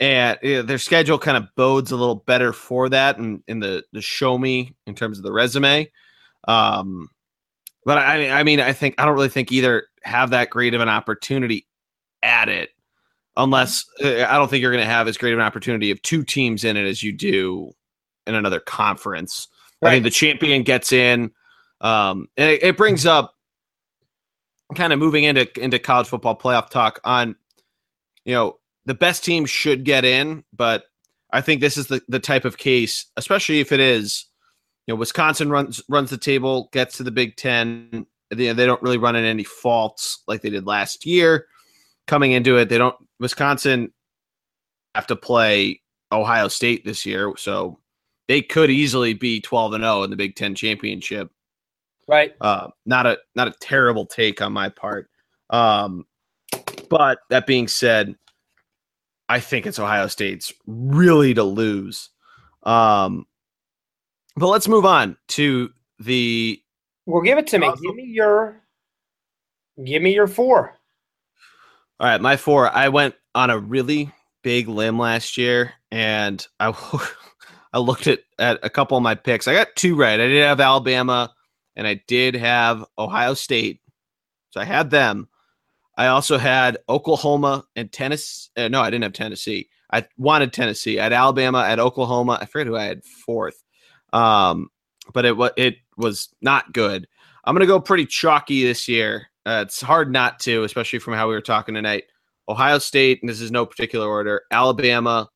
Speaker 1: and you know, their schedule kind of bodes a little better for that, and in, in the the show me in terms of the resume. Um, but I, I mean, I think I don't really think either have that great of an opportunity at it, unless uh, I don't think you're going to have as great of an opportunity of two teams in it as you do in another conference. Right. I mean, the champion gets in. Um, and it, it brings up kind of moving into into college football playoff talk on you know the best team should get in but i think this is the, the type of case especially if it is you know wisconsin runs runs the table gets to the big ten they, they don't really run in any faults like they did last year. Coming into it they don't wisconsin have to play ohio state this year so they could easily be 12 and 0 in the big ten championship
Speaker 2: Right.
Speaker 1: Uh, not a not a terrible take on my part. Um, but that being said, I think it's Ohio State's really to lose. Um, but let's move on to the.
Speaker 2: Well, give it to me. Give me your. Give me your four.
Speaker 1: All right, my four. I went on a really big limb last year, and I [LAUGHS] I looked at at a couple of my picks. I got two right. I did have Alabama and I did have Ohio State. So I had them. I also had Oklahoma and Tennessee. Uh, no, I didn't have Tennessee. I wanted Tennessee. I had Alabama, at Oklahoma. I forget who I had fourth. Um, but it was it was not good. I'm gonna go pretty chalky this year. Uh, it's hard not to, especially from how we were talking tonight. Ohio State, and this is no particular order. Alabama,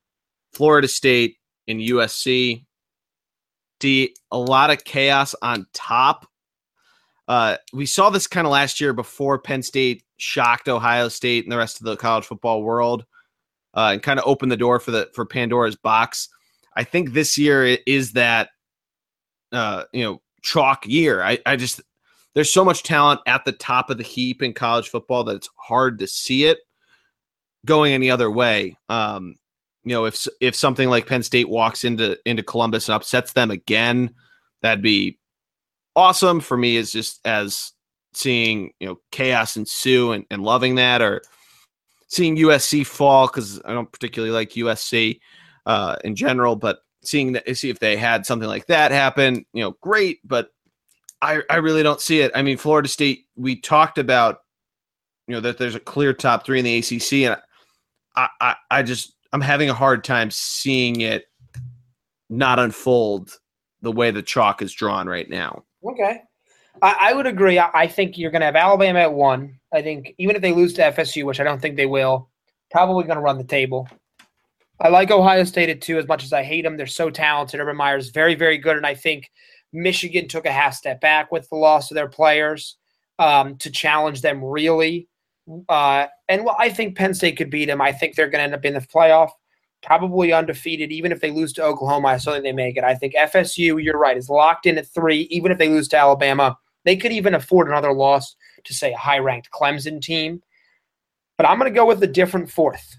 Speaker 1: Florida State, and USC. See a lot of chaos on top. Uh, we saw this kind of last year before Penn State shocked Ohio State and the rest of the college football world, uh, and kind of opened the door for the for Pandora's box. I think this year is that uh, you know chalk year. I, I just there's so much talent at the top of the heap in college football that it's hard to see it going any other way. Um, you know, if if something like Penn State walks into into Columbus and upsets them again, that'd be awesome for me. Is just as seeing you know chaos ensue and, and loving that, or seeing USC fall because I don't particularly like USC uh, in general, but seeing that see if they had something like that happen, you know, great. But I I really don't see it. I mean, Florida State. We talked about you know that there's a clear top three in the ACC, and I I, I just I'm having a hard time seeing it not unfold the way the chalk is drawn right now.
Speaker 2: Okay. I, I would agree. I, I think you're going to have Alabama at one. I think even if they lose to FSU, which I don't think they will, probably going to run the table. I like Ohio State at two as much as I hate them. They're so talented. Urban Meyer's very, very good. And I think Michigan took a half step back with the loss of their players um, to challenge them really. Uh, and well, I think Penn State could beat them. I think they're going to end up in the playoff, probably undefeated. Even if they lose to Oklahoma, I still think they make it. I think FSU, you're right, is locked in at three. Even if they lose to Alabama, they could even afford another loss to say a high-ranked Clemson team. But I'm going to go with a different fourth.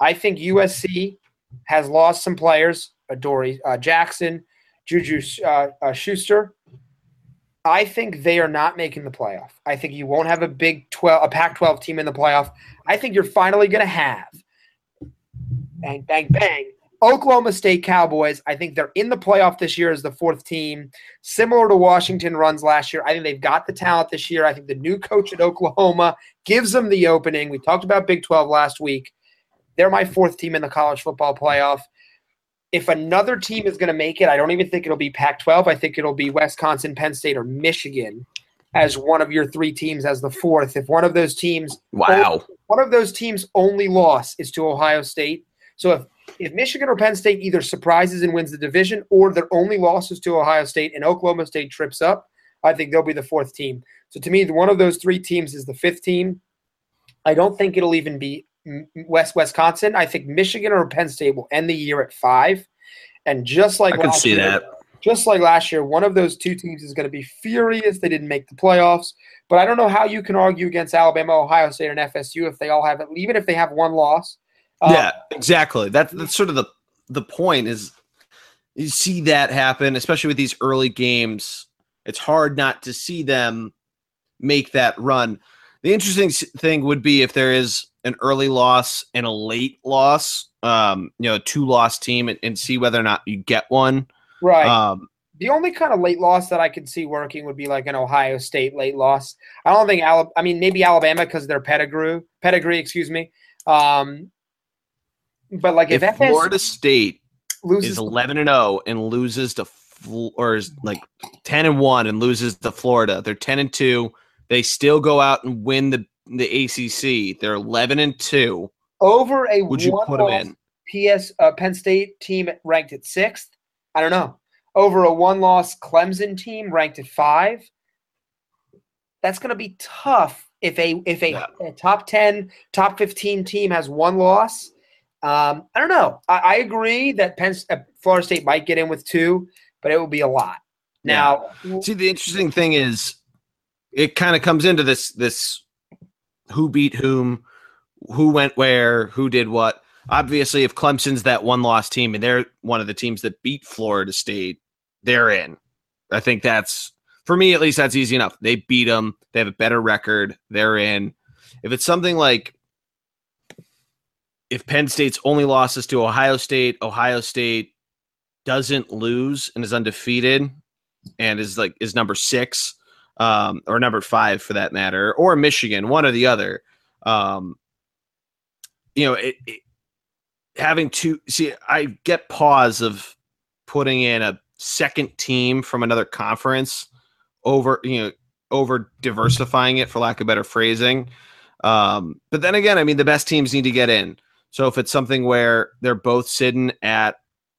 Speaker 2: I think USC has lost some players. Adoree uh, Jackson, Juju uh, uh, Schuster. I think they are not making the playoff. I think you won't have a Big 12, a Pac 12 team in the playoff. I think you're finally going to have, bang, bang, bang, Oklahoma State Cowboys. I think they're in the playoff this year as the fourth team, similar to Washington runs last year. I think they've got the talent this year. I think the new coach at Oklahoma gives them the opening. We talked about Big 12 last week. They're my fourth team in the college football playoff if another team is going to make it, I don't even think it'll be Pac 12. I think it'll be Wisconsin, Penn State, or Michigan as one of your three teams as the fourth. If one of those teams,
Speaker 1: wow,
Speaker 2: one of those teams' only loss is to Ohio State. So if if Michigan or Penn State either surprises and wins the division, or their only losses to Ohio State and Oklahoma State trips up, I think they'll be the fourth team. So to me, one of those three teams is the fifth team. I don't think it'll even be West Wisconsin. I think Michigan or Penn State will end the year at five. And just like
Speaker 1: I can see
Speaker 2: year,
Speaker 1: that.
Speaker 2: Just like last year, one of those two teams is going to be furious they didn't make the playoffs. But I don't know how you can argue against Alabama, Ohio State, and FSU if they all have it, even if they have one loss.
Speaker 1: Um, yeah, exactly. That's that's sort of the the point is you see that happen, especially with these early games. It's hard not to see them make that run. The interesting thing would be if there is an early loss and a late loss, um, you know, a two loss team, and, and, see whether or not you get one.
Speaker 2: Right. Um, the only kind of late loss that I could see working would be like an Ohio State late loss. I don't think Alabama. I mean, maybe Alabama because their pedigree, pedigree, excuse me. Um, but like if,
Speaker 1: if Florida State loses is eleven and zero and loses to or is like ten and one and loses to Florida, they're ten and two they still go out and win the the ACC. They're eleven and two.
Speaker 2: Over a would you put them in? PS uh, Penn State team ranked at sixth. I don't know. Over a one-loss Clemson team ranked at five. That's going to be tough if a if a, yeah. a, top ten, top fifteen team has one loss. Um, I don't know. I, I agree that Penn, uh, Florida State might get in with two, but it will be a lot. Now,
Speaker 1: yeah. see, the interesting thing is it kind of comes into this this who beat whom, who went where, who did what. Obviously, if Clemson's that one loss team and they're one of the teams that beat Florida State, they're in. I think that's for me at least that's easy enough. They beat them. They have a better record. They're in. If it's something like if Penn State's only losses to Ohio State, Ohio State doesn't lose and is undefeated, and is like is number six um, or number five for that matter, or Michigan, one or the other. Um, you know, it, it, having to see, I get pause of putting in a second team from another conference over, you know, over diversifying it for lack of better phrasing. Um, but then again, I mean, the best teams need to get in. So if it's something where they're both sitting at,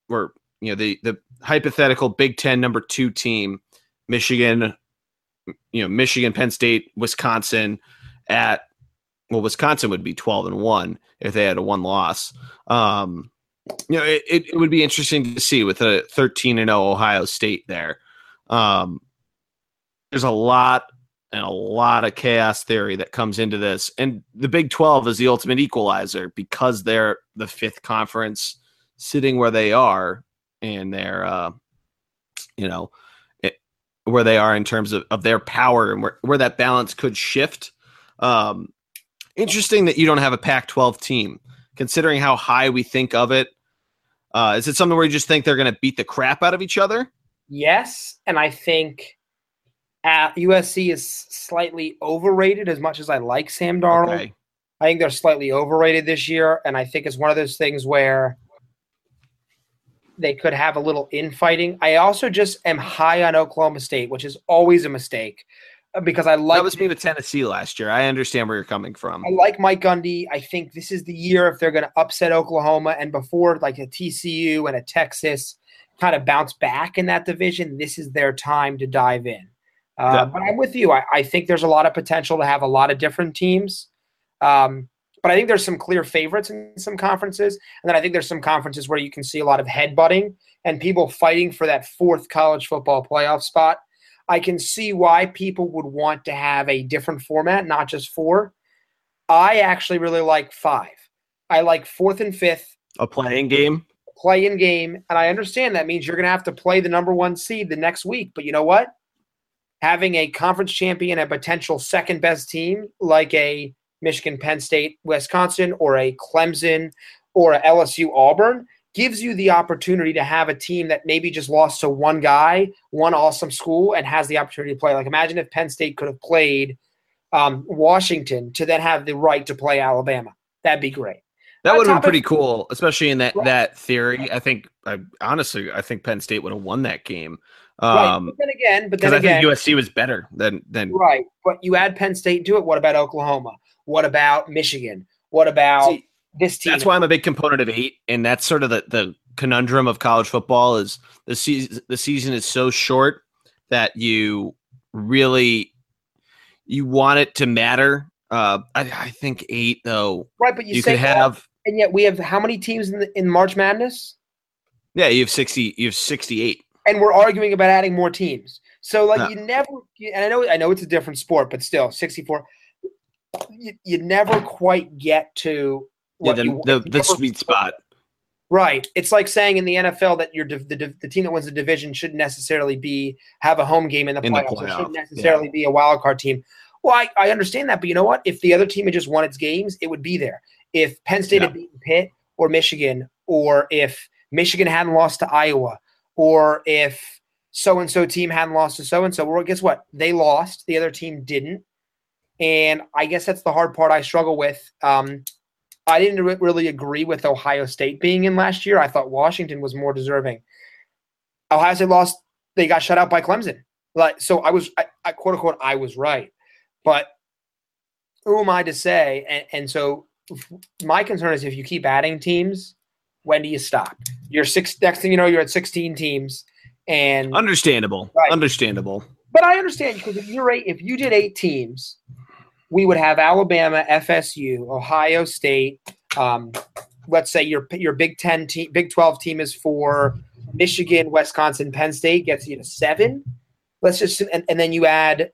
Speaker 1: or you know, the the hypothetical Big Ten number two team, Michigan, you know, Michigan, Penn State, Wisconsin, at well, Wisconsin would be twelve and one if they had a one loss. Um, you know, it, it, would be interesting to see with a thirteen and zero oh Ohio State there. Um, there's a lot and a lot of chaos theory that comes into this. And the Big 12 is the ultimate equalizer because they're the fifth conference sitting where they are and they're, uh, you know, it, where they are in terms of, of their power and where, where that balance could shift. Um, interesting that you don't have a Pac 12 team, considering how high we think of it. Uh, is it something where you just think they're going to beat the crap out of each other?
Speaker 2: Yes. And I think uh, USC is slightly overrated as much as I like Sam Darnold. Okay. I think they're slightly overrated this year, and I think it's one of those things where they could have a little infighting. I also just am high on Oklahoma State, which is always a mistake uh, because I like.
Speaker 1: That was me with Tennessee last year. I understand where you're coming from.
Speaker 2: I like Mike Gundy. I think this is the year if they're going to upset Oklahoma and before like a TCU and a Texas kind of bounce back in that division, this is their time to dive in. Uh, yeah. But I'm with you. I, I, think there's a lot of potential to have a lot of different teams. Um, but I think there's some clear favorites in some conferences. And then I think there's some conferences where you can see a lot of headbutting and people fighting for that fourth college football playoff spot. I can see why people would want to have a different format, not just four. I actually really like five. I like fourth and fifth.
Speaker 1: A playing game?
Speaker 2: Playing game. And I understand that means you're going to have to play the number one seed the next week. But you know what? Having a conference champion, a potential second best team like a Michigan, Penn State, Wisconsin, or a Clemson or a LSU Auburn gives you the opportunity to have a team that maybe just lost to one guy, one awesome school, and has the opportunity to play. Like imagine if Penn State could have played um, Washington to then have the right to play Alabama. That'd be great.
Speaker 1: That would have been pretty of, cool, especially in that right. that theory. I think, I, honestly, I think Penn State would have won that game.
Speaker 2: Um, right. But then again, but then I again,
Speaker 1: think USC was better than than
Speaker 2: right. But you add Penn State to it. What about Oklahoma? What about Michigan? What about See, this team?
Speaker 1: That's why I'm a big component of eight, and that's sort of the the conundrum of college football is the season. The season is so short that you really you want it to matter. Uh, I, I think eight though.
Speaker 2: Right, but you, you could have, and yet we have how many teams in the, in March Madness?
Speaker 1: Yeah, you have sixty. You have sixty-eight
Speaker 2: and we're arguing about adding more teams. So like you never, and I know I know it's a different sport, but still, sixty four. You, you never quite get to
Speaker 1: yeah, the, you, the, the sweet spot.
Speaker 2: Right. It's like saying in the NFL that your the, the team that wins the division shouldn't necessarily be have a home game in the in playoffs. The playoff. It shouldn't necessarily yeah. be a wild card team. Well, I, I understand that, but you know what? If the other team had just won its games, it would be there. If Penn State yeah. had beaten Pitt or Michigan, or if Michigan hadn't lost to Iowa, or if so and so team hadn't lost to so and so. Well, guess what? They lost. The other team didn't. And I guess that's the hard part I struggle with. Um, I didn't re- really agree with Ohio State being in last year. I thought Washington was more deserving. Ohio State lost. They got shut out by Clemson. Like so, I was, I, I quote unquote, I was right. But who am I to say? And, and so my concern is if you keep adding teams, when do you stop? You're six. Next thing you know, you're at 16 teams, and
Speaker 1: understandable, right. understandable.
Speaker 2: But I understand because if you're eight, if you did eight teams, we would have Alabama, FSU, Ohio State. Um, let's say your your Big Ten team, Big Twelve team is for Michigan, Wisconsin, Penn State gets you to seven. Let's just and, and then you add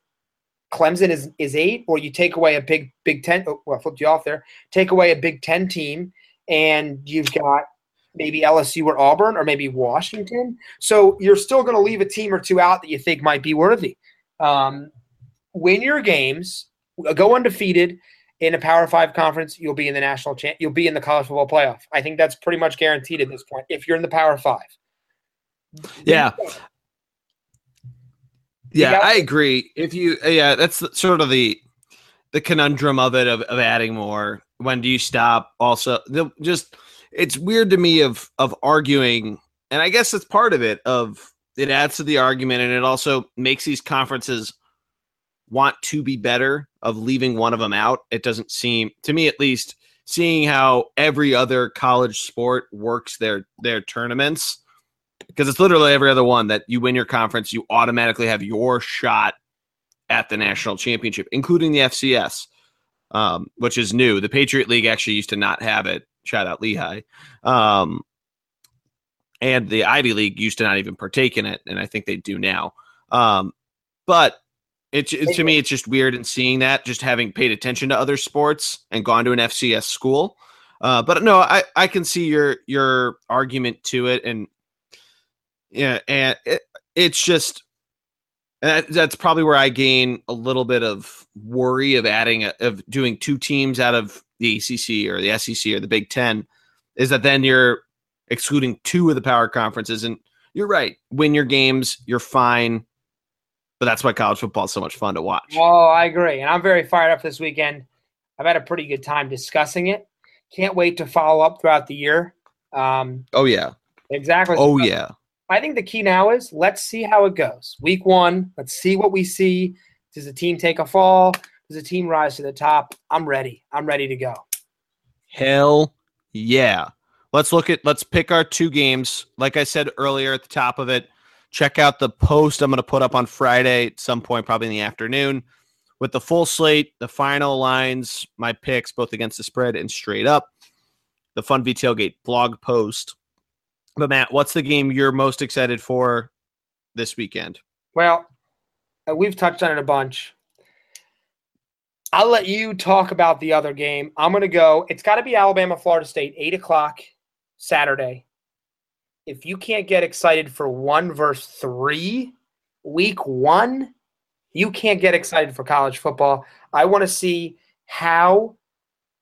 Speaker 2: Clemson is is eight, or you take away a Big Big Ten. Oh, well, I flipped you off there. Take away a Big Ten team, and you've got maybe LSU or Auburn or maybe Washington. So you're still going to leave a team or two out that you think might be worthy. Um, win your games, go undefeated in a Power Five conference. You'll be in the national champ. You'll be in the college football playoff. I think that's pretty much guaranteed at this point. If you're in the Power Five.
Speaker 1: Yeah. Yeah, I agree. If you, yeah, that's sort of the the conundrum of it of, of adding more. When do you stop? Also, the, just it's weird to me of of arguing, and I guess it's part of it. Of it adds to the argument, and it also makes these conferences want to be better. Of leaving one of them out, it doesn't seem to me, at least, seeing how every other college sport works their their tournaments because it's literally every other one that you win your conference, you automatically have your shot at the national championship, including the FCS, um, which is new. The Patriot League actually used to not have it. Shout out Lehigh. Um, and the Ivy League used to not even partake in it, and I think they do now. Um, but it, it, to me, it's just weird in seeing that, just having paid attention to other sports and gone to an FCS school. Uh, but no, I, I can see your your argument to it, and yeah, and it, it's just that, that's probably where I gain a little bit of worry of adding a, of doing two teams out of the ACC or the SEC or the Big Ten, is that then you're excluding two of the power conferences, and you're right. Win your games, you're fine. But that's why college football is so much fun to watch.
Speaker 2: Oh, I agree, and I'm very fired up this weekend. I've had a pretty good time discussing it. Can't wait to follow up throughout the year. Um,
Speaker 1: oh yeah,
Speaker 2: exactly.
Speaker 1: Oh yeah.
Speaker 2: I think the key now is let's see how it goes. Week one, let's see what we see. Does the team take a fall? Does the team rise to the top? I'm ready. I'm ready to go.
Speaker 1: Hell yeah. Let's look at let's pick our two games. Like I said earlier at the top of it, check out the post I'm going to put up on Friday at some point, probably in the afternoon, with the full slate, the final lines, my picks, both against the spread and straight up, the Funvee Tailgate blog post. But Matt, what's the game you're most excited for this weekend?
Speaker 2: Well, uh, we've touched on it a bunch. I'll let you talk about the other game. I'm going to go. It's got to be Alabama, Florida State, 8 o'clock Saturday. If you can't get excited for one verse three, week one, you can't get excited for college football. I want to see how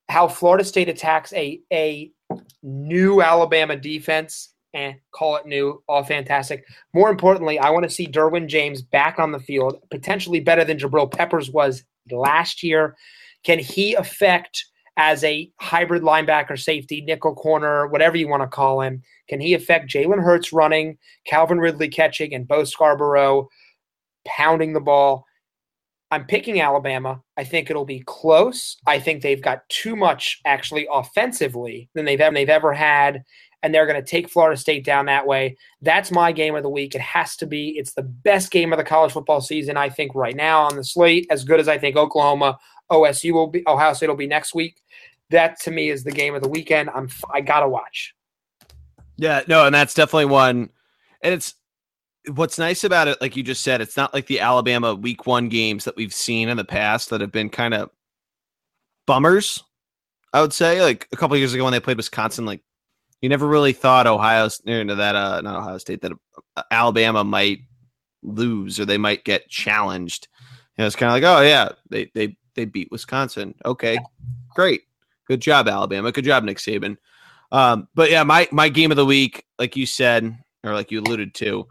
Speaker 2: how Florida State attacks a a new Alabama defense and eh, call it new, all fantastic. More importantly, I want to see Derwin James back on the field, potentially better than Jabril Peppers was last year. Can he affect as a hybrid linebacker, safety, nickel corner, whatever you want to call him? Can he affect Jalen Hurts running, Calvin Ridley catching, and Bo Scarborough pounding the ball? I'm picking Alabama. I think it'll be close. I think they've got too much actually offensively than they've ever, they've ever had, and they're going to take Florida State down that way. That's my game of the week. It has to be. It's the best game of the college football season, I think, right now on the slate. As good as I think Oklahoma, OSU will be, Ohio State will be next week. That to me is the game of the weekend. I'm I gotta watch.
Speaker 1: Yeah, no, and that's definitely one. And it's what's nice about it, like you just said, it's not like the Alabama week one games that we've seen in the past that have been kind of bummers. I would say, like a couple years ago when they played Wisconsin, like you never really thought Ohio into that, uh, not Ohio State, that uh, Alabama might lose or they might get challenged. You know, it's kind of like, oh yeah, they they they beat Wisconsin. Okay, great, good job, Alabama. Good job, Nick Saban. Um, but yeah, my my game of the week, like you said, or like you alluded to,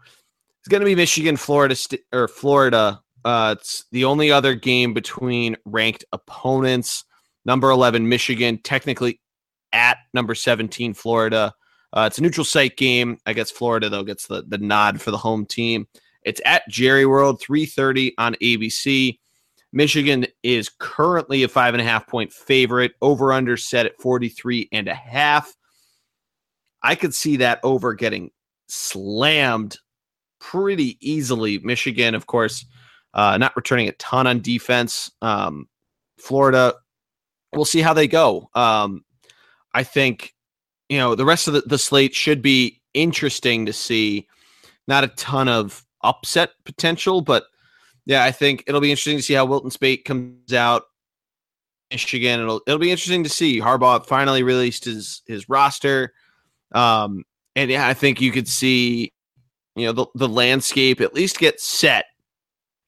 Speaker 1: it's going to be Michigan, Florida, st- or Florida. Uh, it's the only other game between ranked opponents. Number 11, Michigan, technically at number 17, Florida. Uh, it's a neutral site game. I guess Florida, though, gets the, the nod for the home team. It's at Jerry World, 3.30 on ABC. Michigan is currently a five and a half point favorite. Over under set at 43 and a half. I could see that over getting slammed pretty easily. Michigan, of course, uh, not returning a ton on defense. Um, Florida, we'll see how they go. Um, I think, you know, the rest of the, the slate should be interesting to see. Not a ton of upset potential, but yeah, I think it'll be interesting to see how Wilton Speight comes out. Michigan, it'll it'll be interesting to see. Harbaugh finally released his his roster, um, and yeah, I think you could see you know the, the landscape at least get set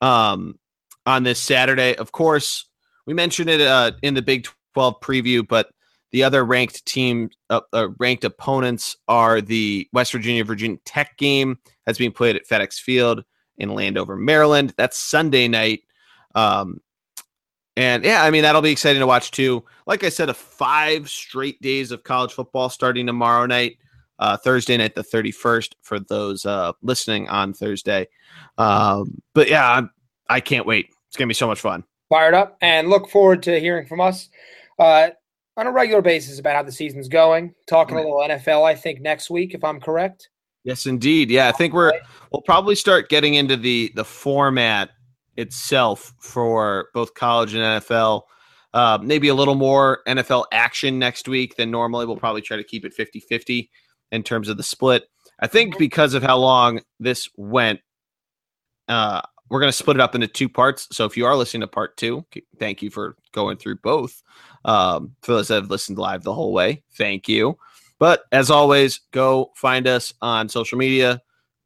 Speaker 1: um, on this Saturday. Of course, we mentioned it uh, in the Big 12 preview, but the other ranked team, uh, uh, ranked opponents are the West Virginia Virginia Tech game that's being played at FedEx Field in Landover, Maryland. That's Sunday night. Um, and yeah, I mean, that'll be exciting to watch too. Like I said, a five straight days of college football starting tomorrow night, uh, Thursday night, the 31st, for those uh, listening on Thursday. Um, but yeah, I'm, I can't wait. It's going to be so much fun.
Speaker 2: Fired up and look forward to hearing from us uh, on a regular basis about how the season's going. Talking a little NFL, I think, next week, if I'm correct.
Speaker 1: Yes, indeed. Yeah, I think we're we'll probably start getting into the the format itself for both college and NFL. Uh, maybe a little more NFL action next week than normally. We'll probably try to keep it 50 50 in terms of the split. I think mm-hmm. because of how long this went, uh, we're going to split it up into two parts. So if you are listening to part two, thank you for going through both. Um, for those that have listened live the whole way, thank you. But as always, go find us on social media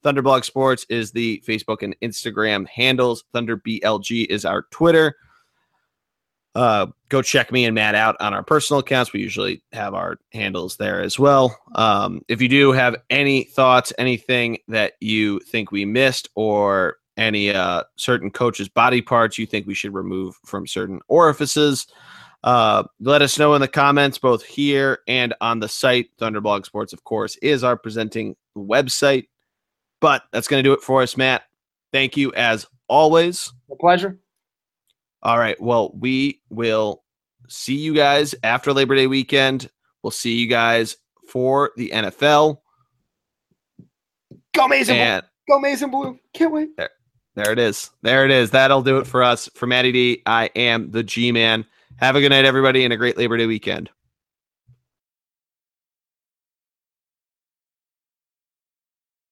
Speaker 1: Thunderblog Sports is the Facebook and Instagram handles. Thunder BLG is our Twitter. Uh, go check me and Matt out on our personal accounts. We usually have our handles there as well. Um, if you do have any thoughts, anything that you think we missed, or any uh, certain coaches' body parts you think we should remove from certain orifices, uh, let us know in the comments, both here and on the site. Thunderblog Sports, of course, is our presenting website. But that's going to do it for us, Matt. Thank you as always.
Speaker 2: A pleasure.
Speaker 1: All right. Well, we will see you guys after Labor Day weekend. We'll see you guys for the NFL.
Speaker 2: Go Maize and Blue. Go and Blue. Can't wait.
Speaker 1: There, there it is. There it is. That'll do it for us. For Matty D, I am the G Man. Have a good night, everybody, and a great Labor Day weekend.